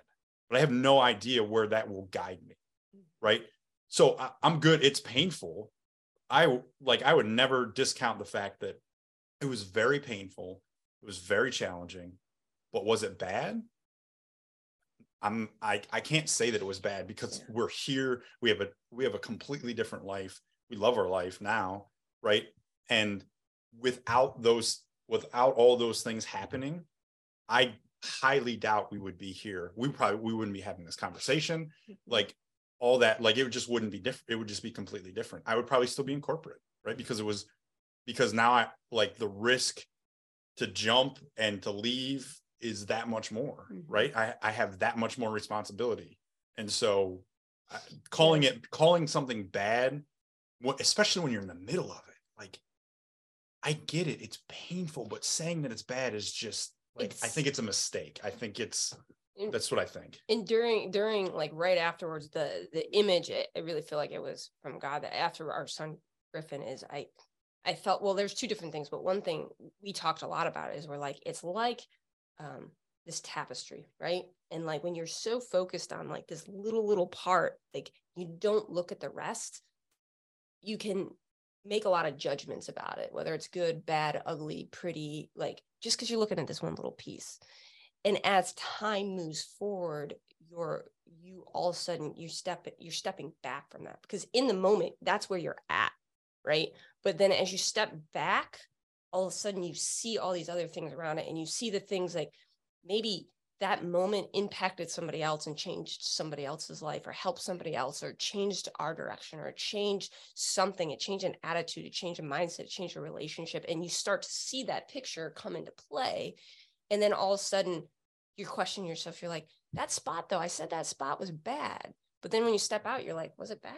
but I have no idea where that will guide me. Mm-hmm. Right. So I, I'm good. It's painful. I like, I would never discount the fact that it was very painful. It was very challenging, but was it bad? I'm I I can't say that it was bad because we're here. We have a we have a completely different life. We love our life now, right? And without those without all those things happening, I highly doubt we would be here. We probably we wouldn't be having this conversation. Mm-hmm. Like all that, like it just wouldn't be different. It would just be completely different. I would probably still be in corporate, right? Because it was because now I like the risk to jump and to leave is that much more, mm-hmm. right? I, I have that much more responsibility. And so calling it calling something bad, especially when you're in the middle of it, like I get it, it's painful, but saying that it's bad is just like I think it's a mistake. I think it's that's what I think. And during during like right afterwards, the the image, it, I really feel like it was from God that after our son Griffin is I I felt well, there's two different things, but one thing we talked a lot about is we're like, it's like um this tapestry, right? And like when you're so focused on like this little little part, like you don't look at the rest, you can make a lot of judgments about it, whether it's good, bad, ugly, pretty, like just because you're looking at this one little piece. And as time moves forward, you're you all of a sudden you step you're stepping back from that because in the moment that's where you're at, right? But then as you step back, all of a sudden you see all these other things around it and you see the things like maybe that moment impacted somebody else and changed somebody else's life or helped somebody else or changed our direction or changed something. It changed an attitude it changed a mindset it changed a relationship and you start to see that picture come into play. And then all of a sudden you're questioning yourself you're like that spot though i said that spot was bad. But then when you step out you're like was it bad?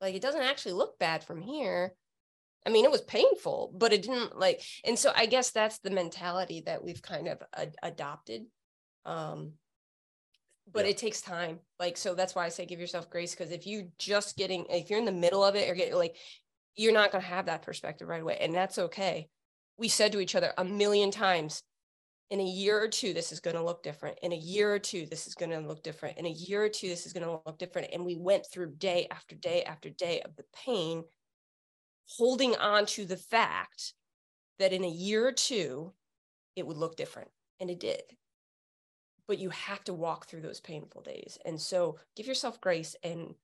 Like it doesn't actually look bad from here I mean, it was painful, but it didn't like, and so I guess that's the mentality that we've kind of ad- adopted um, but yeah. it takes time. Like, so that's why I say give yourself grace. Cause if you just getting, if you're in the middle of it or get like, you're not going to have that perspective right away. And that's okay. We said to each other a million times, in a year or two, this is going to look different. In a year or two, this is going to look different. In a year or two, this is going to look different. And we went through day after day after day of the pain, holding on to the fact that in a year or two, it would look different. And it did but you have to walk through those painful days. And so give yourself grace. And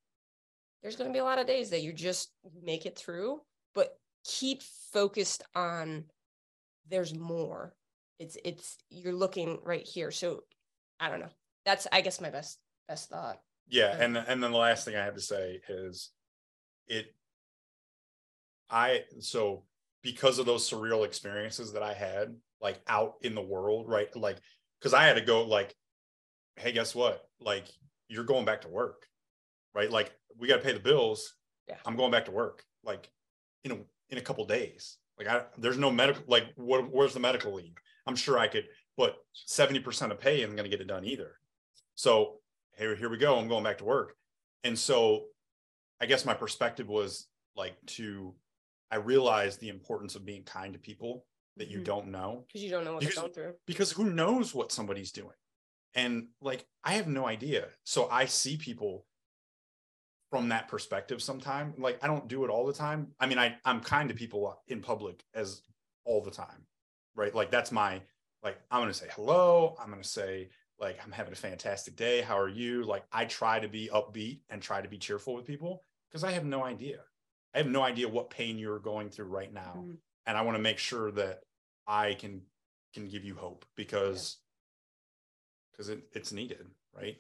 there's going to be a lot of days that you just make it through, but keep focused on there's more. It's, it's, you're looking right here. So I don't know. That's, I guess, my best, best thought. Yeah. And, and then the last thing I have to say is it, I, so because of those surreal experiences that I had, like out in the world, right? Like because I had to go like, hey, guess what? Like you're going back to work, right? Like we got to pay the bills. Yeah. I'm going back to work, like in a in a couple days. Like I, there's no medical. Like what? Where's the medical leave? I'm sure I could, but 70% of pay isn't going to get it done either. So here, here we go. I'm going back to work, and so I guess my perspective was like to I realized the importance of being kind to people that you Mhm. don't know. Because you don't know what Because- they're going through. because who knows what somebody's doing? And like i have no idea. So i see people from that perspective sometime. Like i don't do it all the time. I mean i i'm kind to people in public as all the time right? Like that's my like i'm going to say hello. I'm going to say like i'm having a fantastic day. How are you? Like i try to be upbeat and try to be cheerful with people because i have no idea i have no idea what pain you're going through right now Mhm. and i want to make sure that i can can give you hope because because it, it's needed right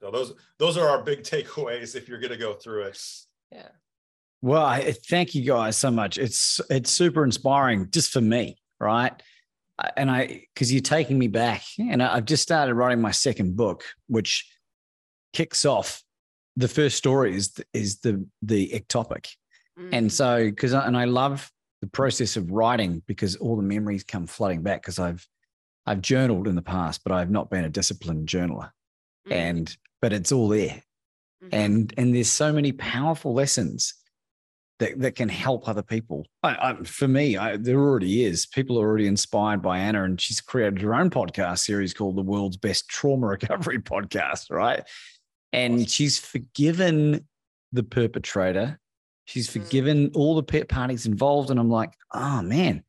so those those are our big (laughs) takeaways if you're going to go through it Yeah. Well, I thank you guys so much. It's it's super inspiring just for me, right? And I because you're taking me back, and I- I've just started writing my second book, which kicks off. The first story is is the the ectopic, and Mhm. so because and I love the process of writing because all the memories come flooding back because I've I've journaled in the past, but I've not been a disciplined journaler, Mhm. and but it's all there Mhm. and and there's so many powerful lessons that that can help other people. I, I, for me, I, there already is. People are already inspired by Anna, and she's created her own podcast series called the World's Best Trauma Recovery (laughs) Podcast, right? And she's forgiven the perpetrator. She's Mm. forgiven all the pet parties involved, and I'm like, oh man,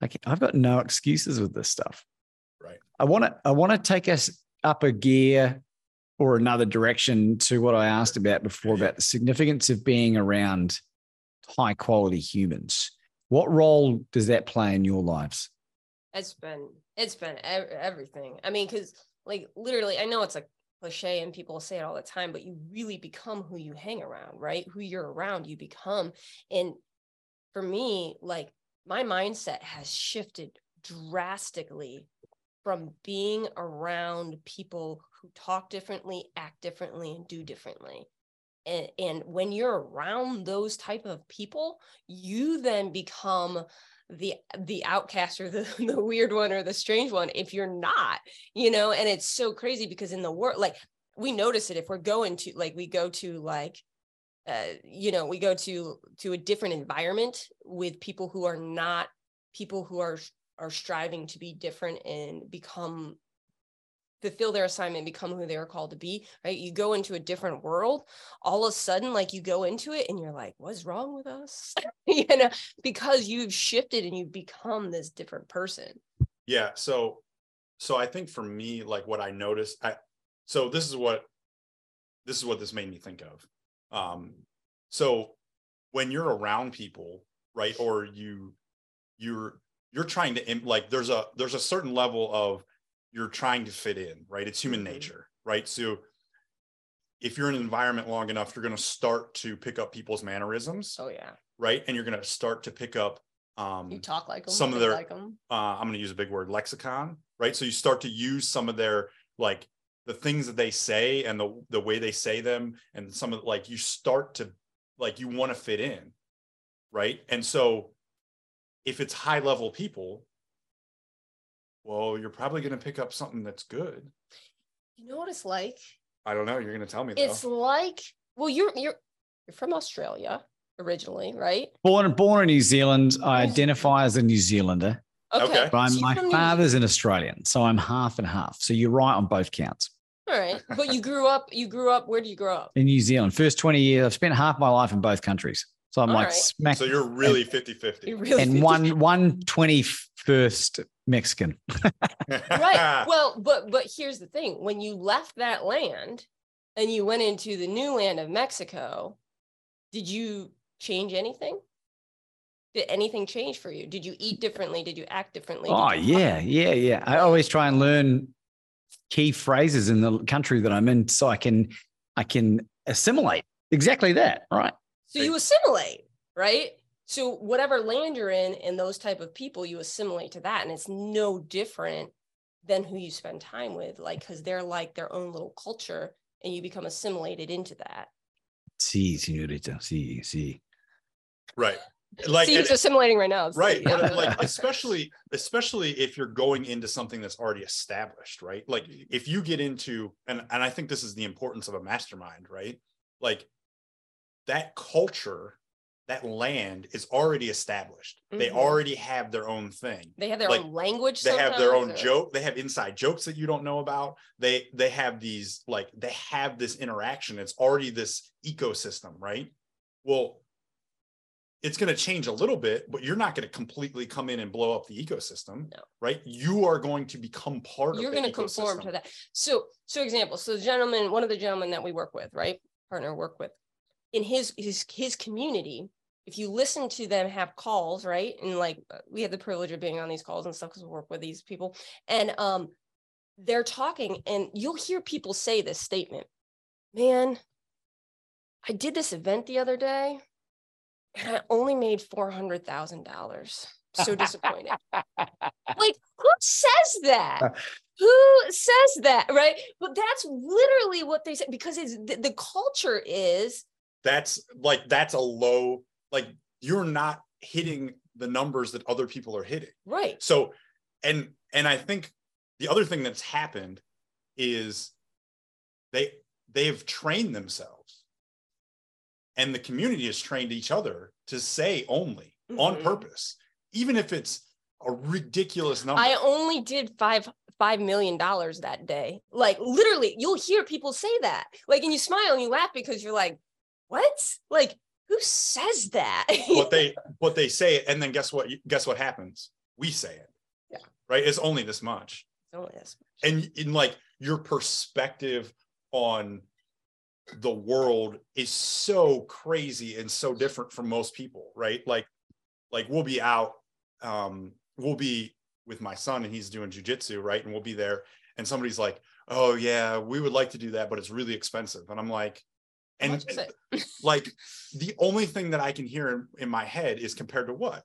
like I've got no excuses with this stuff. Right. I want to I want to take us up a gear or another direction to what I asked about before about the significance of being around high quality humans. What role does that play in your lives? it's been it's been everything i mean because like literally i know it's a cliche and people say it all the time but you really become who you hang around right? Who you're around you become. And for me like my mindset has shifted drastically from being around people who talk differently act differently and do differently. And, and when you're around those type of people you then become the the outcast or the, (laughs) the weird one or the strange one if you're not you know? And it's so crazy because in the world like we notice it if we're going to like we go to like uh you know we go to to a different environment with people who are not people who are are striving to be different and become fulfill their assignment become who they are called to be right? You go into a different world all of a sudden like you go into it and you're like what's wrong with us? (laughs) You know because you've shifted and you've become this different person. Yeah so so i think for me like what i noticed i so this is what this is what this made me think of. Um so when you're around people right or you you're you're trying to like there's a there's a certain level of you're trying to fit in right it's human Mhm. nature right so if you're in an environment long enough you're going to start to pick up people's mannerisms oh yeah right and you're going to start to pick up um you talk like them some of their- like uh, I'm going to use a big word, lexicon, right? So you start to use some of their like the things that they say and the the way they say them, and some of like you start to like you want to fit in, right? And so if it's high level people, well, you're probably going to pick up something that's good. you know what it's like I don't know. You're going to tell me though. it's like well you're you're you're from australia originally right Born born in New Zealand, I identify as a New Zealander, Okay. but I'm, so my from New father's an Australian, so I'm half and half. So you're right on both counts. all right but you grew up you grew up where do you grow up In New Zealand, first 20 years, I've spent half my life in both countries. So I'm All like right. smack so you're really 50 50. really and one one twenty first Mexican. (laughs) right well but but here's the thing when you left that land and you went into the new land of mexico did you change anything did anything change for you did you eat differently did you act differently Did Oh you- yeah, yeah, yeah. I always try and learn key phrases in the country that I'm in so I can I can assimilate exactly that, right? So you assimilate right so whatever land you're in and those type of people you assimilate to that and it's no different than who you spend time with like because they're like their own little culture and you become assimilated into that Sí, señorita. Sí, sí. right. like See, and- he's assimilating right now. It's right like, yeah. (laughs) like especially especially if you're going into something that's already established right like if you get into and and i think this is the importance of a mastermind right like that culture that land is already established they Mhm. already have their own thing they have their like, own language. they have their own or- joke they have inside jokes that you don't know about they they have these like they have this interaction it's already this ecosystem right well it's going to change a little bit but you're not going to completely come in and blow up the ecosystem No. right you are going to become part You're of You're going to conform to that. So, so example. So, the gentleman, one of the gentlemen that we work with, right, partner work with, in his his his community. If you listen to them have calls, right, and like uh, we have the privilege of being on these calls and stuff because we work with these people, and um, they're talking, and you'll hear people say this statement, "Man, I did this event the other day, and I only made four hundred thousand dollars. So disappointed." (laughs) like, who says that? Who says that, right? But that's literally what they say because it's the, the culture is that's like that's a low like you're not hitting the numbers that other people are hitting right. so and and i think the other thing that's happened is they they've trained themselves and the community has trained each other to say only on Mhm. purpose even if it's a ridiculous number I only did five five million dollars that day. Like literally, you'll hear people say that. Like, and you smile and you laugh because you're like, what? Like, who says that? what they (laughs) what they say and then guess what guess what happens we say it Yeah. right it's only this much Oh, yes. and in like your perspective on the world is so crazy and so different from most people right like like we'll be out um we'll be with my son and he's doing jujitsu right and we'll be there and somebody's like oh yeah we would like to do that but it's really expensive and i'm like And much is it? like (laughs) the only thing that i can hear in, in my head is compared to what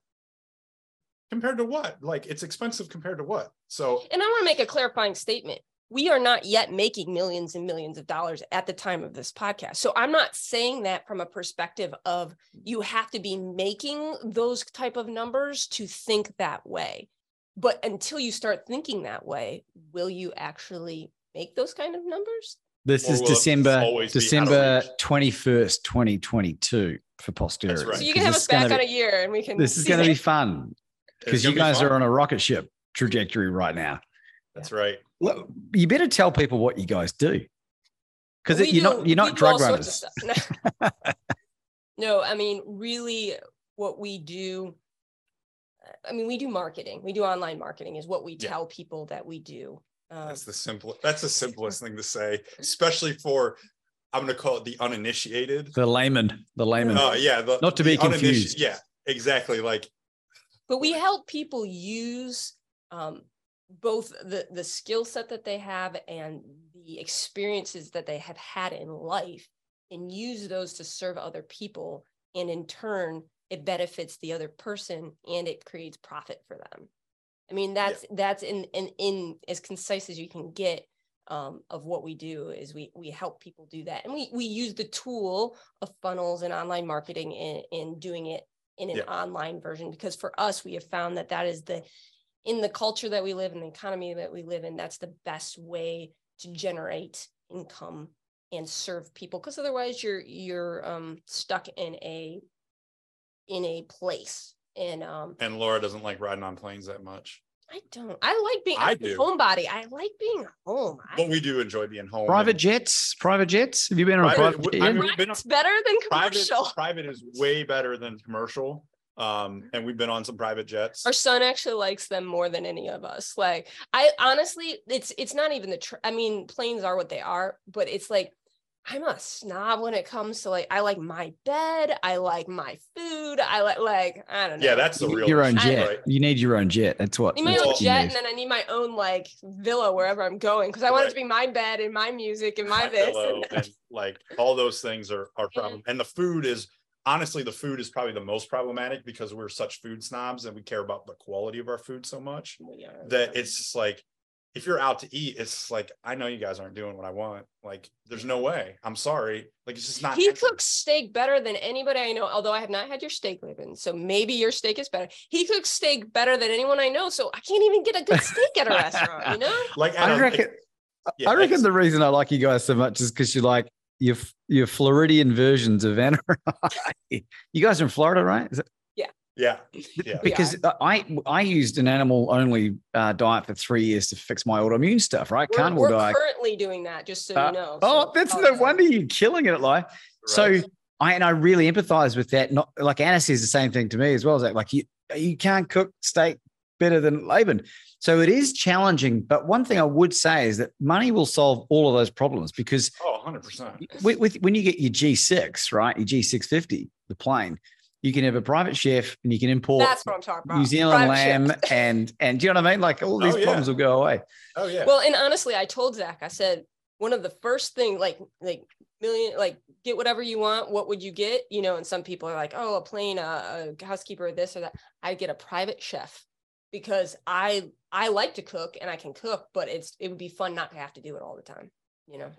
compared to what like it's expensive compared to what so And I want to make a clarifying statement. We are not yet making millions and millions of dollars at the time of this podcast. So I'm not saying that from a perspective of you have to be making those type of numbers to think that way. But until you start thinking that way, will you actually make those kind of numbers? This is December always be out of December twenty first, twenty twenty two for posterity. right. So you 'Cause can have us is gonna back on a year and we can This is going to be fun because you guys are on a rocket ship trajectory right now. that's right Well, you better tell people what you guys do because you're do- not you're not drug all sorts of runners. No. (laughs) no, I mean, really, what we do. I mean, we do marketing. We do online marketing, is what we Yeah. tell people that we do. Um, That's the simple. That's the simplest thing to say, (laughs) especially for I'm going to call it the uninitiated. The layman, the layman. Uh, yeah, the, Not to be confused. Yeah, exactly. Like but we help people use um, both the the skill set that they have and the experiences that they have had in life and use those to serve other people and in turn it benefits the other person and it creates profit for them i mean that's that's in in in as concise as you can get um, of what we do is we we help people do that. And we we use the tool of funnels and online marketing in, in doing it in an Yeah. online version because for us we have found that that is the in the culture that we live in the economy that we live in that's the best way to generate income and serve people because otherwise you're you're um stuck in a in a place and um and Laura doesn't like riding on planes that much, i don't i like being I I'm a do. homebody i like being home I- but we do enjoy being home. Private jets, private jets. Have you been on a Private- private jet? I mean, been on it's better than private. commercial (laughs) Private is way better than commercial. Um, and we've been on some private jets. our son actually likes them more than any of us like i honestly it's it's not even the tr- i mean planes are what they are but it's like i'm a snob when it comes to like i like my bed i like my food i like like i don't know Yeah, that's the real your own jet. right? You need your own jet. That's what. I need my own jet, and then I need my own like villa wherever I'm going because I want it to be my bed and my music and my my this. and- and like all those things are are problem. And the food is honestly the food is probably the most problematic because we're such food snobs and we care about the quality of our food so much We are- that it's just like if you're out to eat, it's like I know you guys aren't doing what I want. Like, there's no way. I'm sorry. Like, it's just not. He happening. cooks steak better than anybody I know, although I have not had your steak, Laban. So maybe your steak is better. He cooks steak better than anyone I know. So I can't even get a good steak at a (laughs) restaurant, you know? (laughs) Like, at I a- reckon. yeah, I reckon the reason I like you guys so much is because you're like your your Floridian versions of Anna. (laughs) you guys are in Florida, right? Is it- Yeah, yeah. because I I used an animal only uh, diet for three years to fix my autoimmune stuff, right? We're, Carnivore we're diet. currently doing that, just so Uh, you know. oh, So- that's oh, no yeah. wonder you're killing it, like. So I and I really empathize with that. Not like Anna says the same thing to me as well. Zak. Like you you can't cook steak better than Laban. So it is challenging. But one thing I would say is that money will solve all of those problems because oh, 100 percent. with, with when you get your G6, right, your G650, the plane, you can have a private chef and you can import That's what I'm talking about. New Zealand Private lamb chefs. and and do you know what I mean? Like all these Oh, yeah. problems will go away. Oh yeah. Well, and honestly, I told Zak, I said one of the first thing, like like million, like get whatever you want. What would you get? You know, and some people are like, oh, a plane, uh, a housekeeper, this or that. I get a private chef because I I like to cook and I can cook, but it's it would be fun not to have to do it all the time. You know.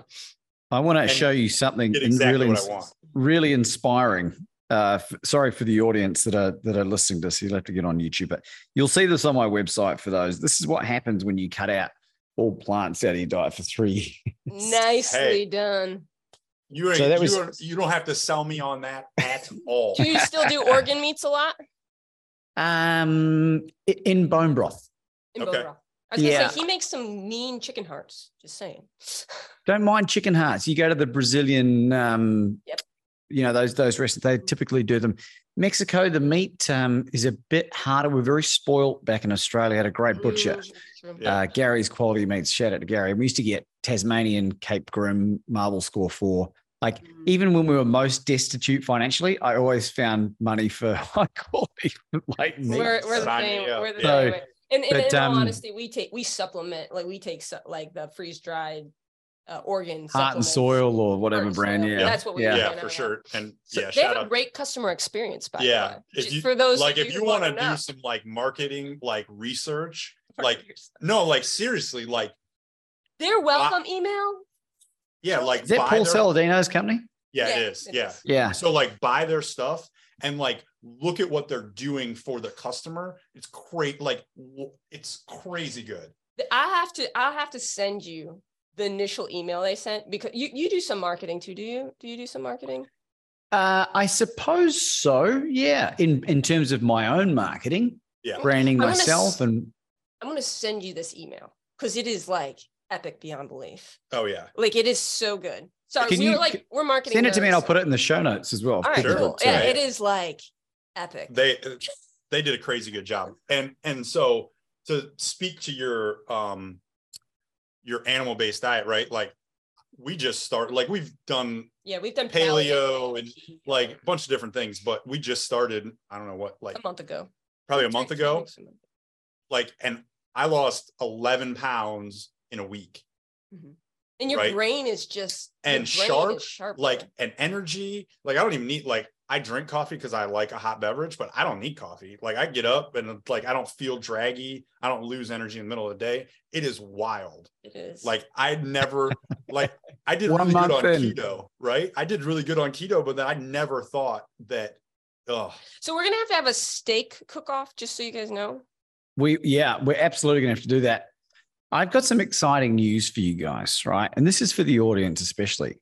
I want to And show you something exactly really what I ins- want. really inspiring. Uh, f- sorry for the audience that are that are listening to this. You'll have to get on YouTube, but you'll see this on my website for those. This is what happens when you cut out all plants out of your diet for three. years. Nicely Hey. done. You ain't, So that you, was- don't, you don't have to sell me on that at all. Do you still do organ meats a lot? Um, in bone broth. In Okay. Bone Broth? I was gonna Yeah. say he makes some mean chicken hearts. Just saying. Don't mind chicken hearts. You go to the Brazilian, um, Yep. You know those those restaurants. They typically do them. Mexico, the meat um, is a bit harder. We're very spoilt back in Australia. Had a great butcher. Mm. Yeah. Uh, Gary's quality meats. Shout out to Gary. We used to get Tasmanian Cape Grim marble score four. Like Mm. even when we were most destitute financially, I always found money for high quality like meat. we're, we're the same. We're the Yeah. same way. And, and But, in all um, honesty, we take we supplement like we take like the freeze dried uh, organ Heart and soil or whatever Heart brand. Soil. Yeah, That's what we yeah. yeah, for sure. And So yeah, they shout have a great customer experience. By Yeah, way. if you- for those Like if you you want to do know. some like marketing, like research, like no, like seriously, like their welcome email. yeah, like Is that buy Paul Saladino's company? Yeah, Yeah, it is. it yeah. is. Yeah. So like buy their stuff and like look at what they're doing for the customer. It's great. Like w- it's crazy good. I have to. I'll have to send you the initial email they sent because you you do some marketing too. Do you? Do you do some marketing? Uh, I suppose so. Yeah. In in terms of my own marketing, Yeah. branding I'm gonna myself, and I'm gonna send you this email because it is like epic beyond belief. Oh yeah. Like it is so good. Sorry, Can we're you- like we're marketing. send it to me, and I'll put it in the show notes as well. All right, Sure. cool. So- Yeah, it is like epic. They they did a crazy good job. And and so to speak to your um your animal based diet, right? Like we just started like we've done yeah, we've done paleo and, like a bunch of different things, but we just started, I don't know what, like a month ago. probably a month ago. Like and I lost 11 pounds in a week. Mm-hmm. And your Right. brain is just And brain sharp, like an energy like i don't even need like i drink coffee because i like a hot beverage but i don't need coffee like i get up and like i don't feel draggy i don't lose energy in the middle of the day it is wild it is like i never like i did (laughs) really good on in. keto right i did really good on keto but then i never thought that oh So we're gonna have to have a steak cook off, just so you guys know. We yeah, we're absolutely gonna have to do that. I've got some exciting news for you guys, right? And this is for the audience, especially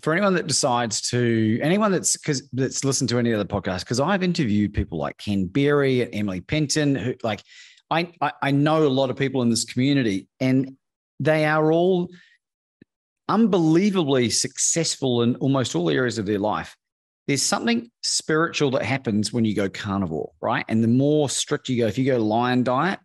for anyone that decides to anyone that's because that's listened to any other podcast. Because I've interviewed people like Ken Berry and Emily Penton, who like I, I I know a lot of people in this community, and they are all unbelievably successful in almost all areas of their life. There's something spiritual that happens when you go carnivore, right? And the more strict you go, if you go lion diet,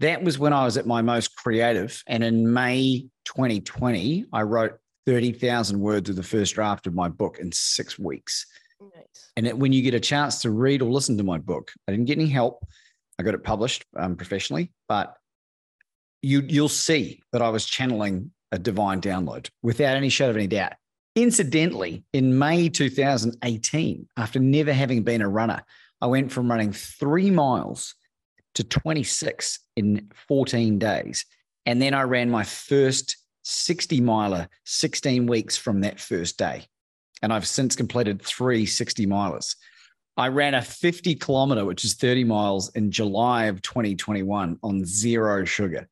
that was when I was at my most creative. And in May 2020, I wrote 30,000 words of the first draft of my book in six weeks. Nice. And it, when you get a chance to read or listen to my book, I didn't get any help. I got it published um, professionally, but you you'll see that I was channeling a divine download without any shadow of any doubt. Incidentally, in May 2018, after never having been a runner, I went from running three miles to 26 in 14 days. And then I ran my first 60 miler 16 weeks from that first day. And I've since completed three 60 milers. I ran a 50 kilometer, which is 30 miles in July of 2021 on zero sugar.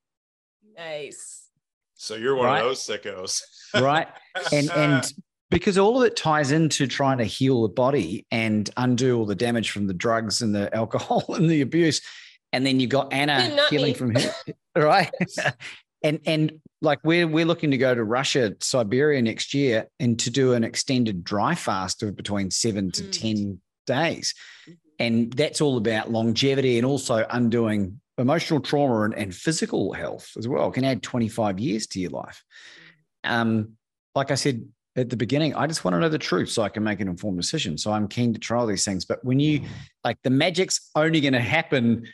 Nice. So you're one Right. of those sickos. (laughs) Right. And and because all of it ties into trying to heal the body and undo all the damage from the drugs and the alcohol (laughs) and the abuse. And then you got Anna healing me. from here. (laughs) Right. And and like we're we're looking to go to Russia, Siberia next year and to do an extended dry fast of between seven to Mm. 10 days. Mhm. And that's all about longevity and also undoing emotional trauma and, and physical health as well. Can add 25 years to your life. Um, like I said at the beginning, I just want to know the truth so I can make an informed decision. So I'm keen to try all these things. But when you like the magic's only going to happen,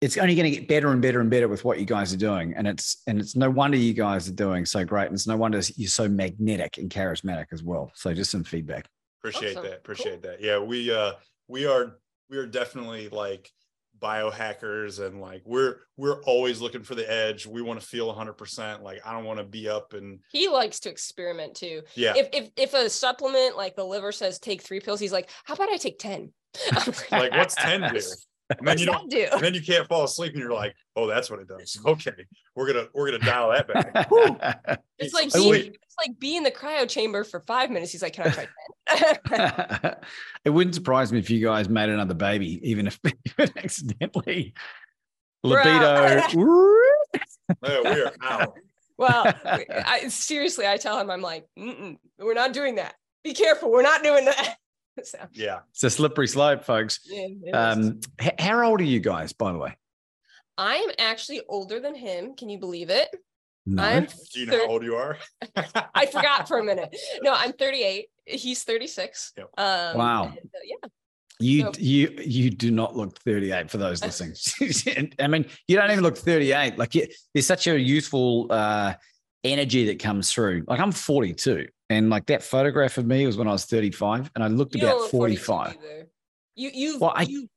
it's only going to get better and better and better with what you guys are doing. And it's and it's no wonder you guys are doing so great. And it's no wonder you're so magnetic and charismatic as well. So just some feedback. appreciate Awesome. that appreciate that yeah we uh we are we are definitely like biohackers and like we're we're always looking for the edge we want to feel 100% like i don't want to be up and He likes to experiment too. yeah If if if a supplement like the liver says take three pills, he's like, how about I take 10? (laughs) like what's 10 (laughs) do and then you don't do? and then you can't fall asleep and you're like oh that's what it does (laughs) okay we're gonna we're gonna dial that back (laughs) It's like Oh, be, it's like be in the cryo chamber for five minutes. He's like, can I try (laughs) 10? it wouldn't surprise me if you guys made another baby, even if even accidentally. Libido. no, we are out well, I, seriously, I tell him, I'm like, Mm-mm, we're not doing that. Be careful. We're not doing that. (laughs) so, yeah it's a slippery slope, folks. yeah. Um, h- how old are you guys, by the way? I am actually older than him. Can you believe it? No. I'm do you know how old you are (laughs) I forgot for a (laughs) minute. No, I'm 38. He's 36. Yep. Um, Wow. and, uh, yeah. You So- you you do not look 38 for those listening. I mean, you don't even look 38. Like you, there's such a youthful uh, energy that comes through. Like I'm 42, and like that photograph of me was when I was 35, and I looked You about look 45. You you Well, I- you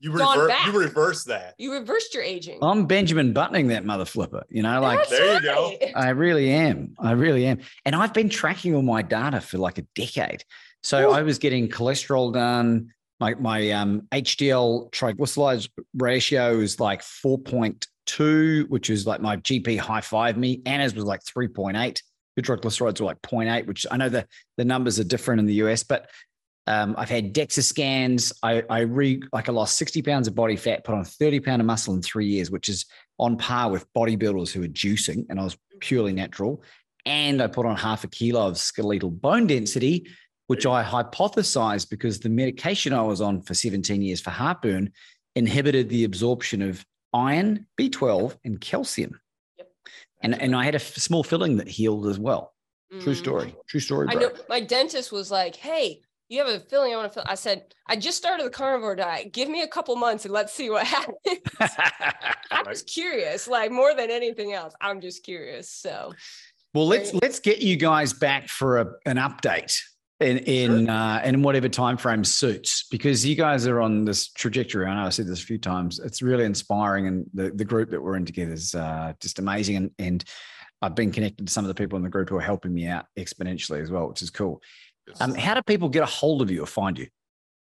you Gone back. you reverse that you reversed your aging. I'm Benjamin Buttoning that mother flipper. You know, like That's There you go. I really am. I really am. And I've been tracking all my data for like a decade. So Ooh. I was getting cholesterol done. My my um, HDL triglycerides ratio is like 4.2, which is like my GP high five me. Anna's was like 3.8. Your triglycerides were like 0.8, which I know the, the numbers are different in the US, but um, I've had DEXA scans. I, I re like I lost 60 pounds of body fat, put on 30 pound of muscle in three years, which is on par with bodybuilders who are juicing. And I was purely natural. And I put on half a kilo of skeletal bone density, which I hypothesized because the medication I was on for 17 years for heartburn inhibited the absorption of iron, B12, and calcium. Yep. And, and I had a f- small filling that healed as well. True Mm. story. True story, I know my dentist was like, "Hey, you have a feeling I want to feel." I said, "I just started the carnivore diet. Give me a couple months and let's see what (laughs) happens." (laughs) I'm just curious, like more than anything else. I'm just curious. So Well, let's let's get you guys back for a, an update in in uh, in whatever time frame suits, because you guys are on this trajectory. I know I said this a few times. It's really inspiring, and the the group that we're in together is uh, just amazing. And and I've been connected to some of the people in the group who are helping me out exponentially as well, which is cool. Um, how do people get a hold of you or find you?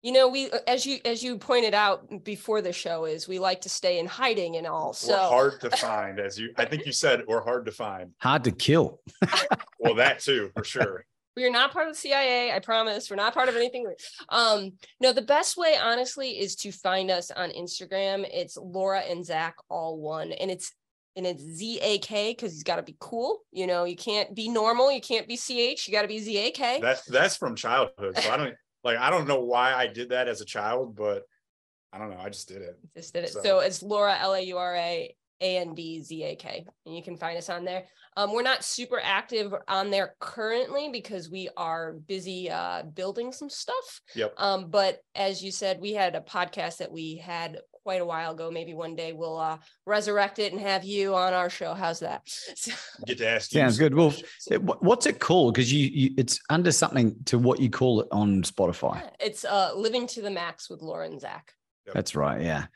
you know, we as you as you pointed out before the show is we like to stay in hiding and all. we're So hard to find as you i think you said we're hard to find Hard to kill. (laughs) (laughs) well that too for sure we are not part of the CIA. I promise. We're not part of anything. Um, no, the best way, honestly, is to find us on Instagram. It's Laura and Zak, all one, and it's and it's Z A K because he's got to be cool. You know, you can't be normal. You can't be C H. You got to be Z A K. that's that's from childhood so i don't like i don't know why i did that as a child but i don't know i just did it Just did it. So- So, it's Laura L A U R A A N D Z A K, and you can find us on there. Um, we're not super active on there currently because we are busy uh, building some stuff. Yep. Um, but as you said, we had a podcast that we had quite a while ago. Maybe one day we'll uh, resurrect it and have you on our show. How's that? (laughs) So, get to ask you Sounds good. Well. It- What's it called? Because you, you it's under something to what you call it on Spotify. it's uh, living to the max with Lauren and Zak. That's right. Yeah.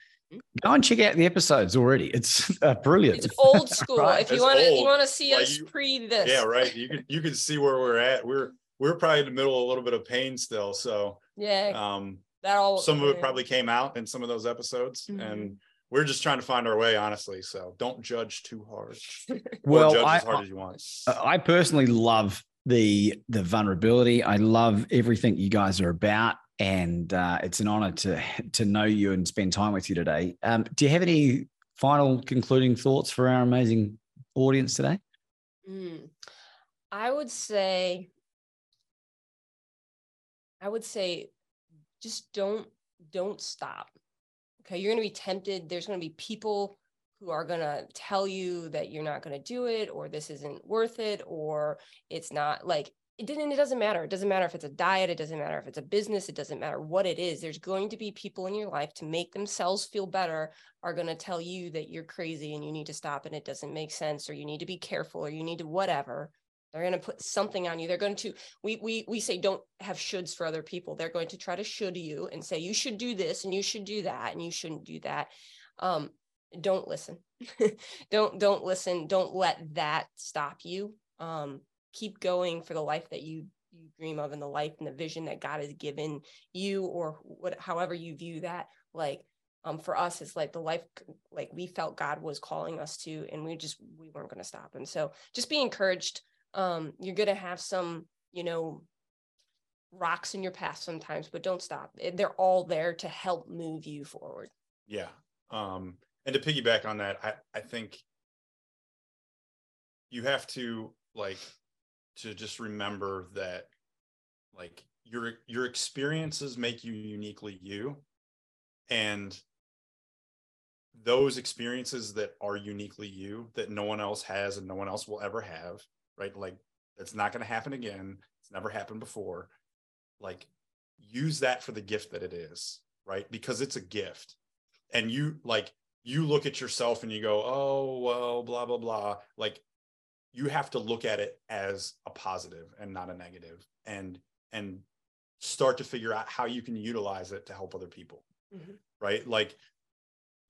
Go and check out the episodes already. It's uh, brilliant. It's old (laughs) school. Right? If you want to, you want to see Like us you- pre this. Yeah, right. (laughs) You can you can see where we're at. We're we're probably in the middle of a little bit of pain still. So Yeah, um that all. some of it probably came out in some of those episodes. Mhm. And we're just trying to find our way, honestly. So don't judge too hard. (laughs) well, judge I, as hard as you want. I personally love the the vulnerability. I love everything you guys are about, and uh, it's an honor to to know you and spend time with you today. Um, do you have any final concluding thoughts for our amazing audience today? Mm. I would say, I would say, just don't don't stop. Okay, you're going to be tempted. There's going to be people who are going to tell you that you're not going to do it, or this isn't worth it, or it's not like it didn't. It doesn't matter. It doesn't matter if it's a diet. It doesn't matter if it's a business. It doesn't matter what it is. There's going to be people in your life to make themselves feel better are going to tell you that you're crazy and you need to stop and it doesn't make sense or you need to be careful or you need to whatever they're going to put something on you they're going to we we we say don't have shoulds for other people they're going to try to should you and say you should do this and you should do that and you shouldn't do that um don't listen (laughs) don't don't listen don't let that stop you um keep going for the life that you you dream of and the life and the vision that God has given you or what however you view that like um for us it's like the life like we felt God was calling us to and we just we weren't going to stop and so just be encouraged. Um you're going to have some you know rocks in your path sometimes but don't stop. They're all there to help move you forward. Yeah. Um, and to piggyback on that, I, I think you have to like to just remember that like your your experiences make you uniquely you. And those experiences that are uniquely you that no one else has and no one else will ever have, right? Like that's not going to happen again. It's never happened before. Like use that for the gift that it is, right? Because it's a gift and you like you look at yourself and you go oh well blah blah blah like you have to look at it as a positive and not a negative and and start to figure out how you can utilize it to help other people Mhm. right like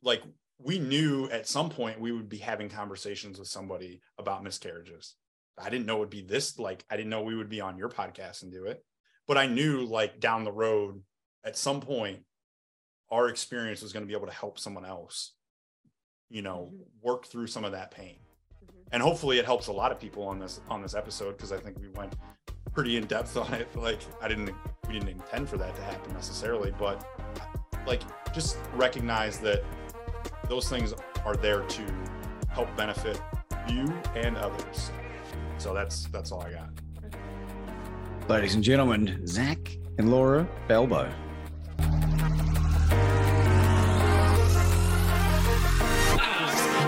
like we knew at some point we would be having conversations with somebody about miscarriages i didn't know it would be this like i didn't know we would be on your podcast and do it but i knew like down the road at some point our experience was going to be able to help someone else you know Mhm. work through some of that pain. And hopefully it helps a lot of people on this on this episode because i think we went pretty in depth (laughs) on it like i didn't we didn't intend for that to happen necessarily but like just recognize that those things are there to help benefit you and others so that's that's all i got Ladies and gentlemen, Zak and Laura Belbo.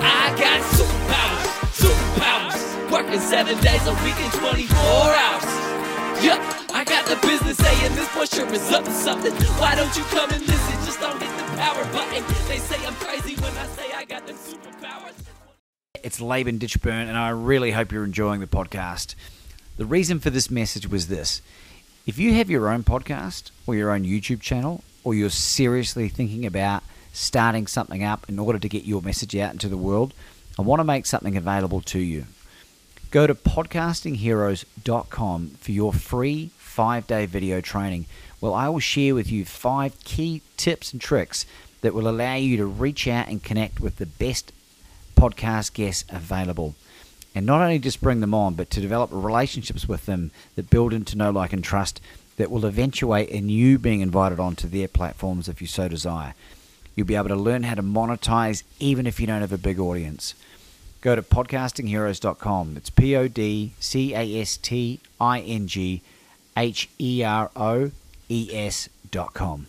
I got superpowers, superpowers. Working seven days a week and 24 hours. Yup, I got the business saying this boy sure is up to something. Why don't you come and listen? Just don't hit the power button. They say I'm crazy when I say I got them superpowers. It's Laban Ditchburn, and I really hope you're enjoying the podcast. The reason for this message was this if you have your own podcast or your own YouTube channel, or you're seriously thinking about starting something up in order to get your message out into the world, I want to make something available to you. Go to podcastingheroes.com for your free five day video training. Well, I will share with you five key tips and tricks that will allow you to reach out and connect with the best podcast guests available. And not only just bring them on, but to develop relationships with them that build into know, like, and trust that will eventuate in you being invited onto their platforms if you so desire. You'll be able to learn how to monetize even if you don't have a big audience. Go to podcastingheroes.com. It's P O D C A S T I N G H E R O E S.com.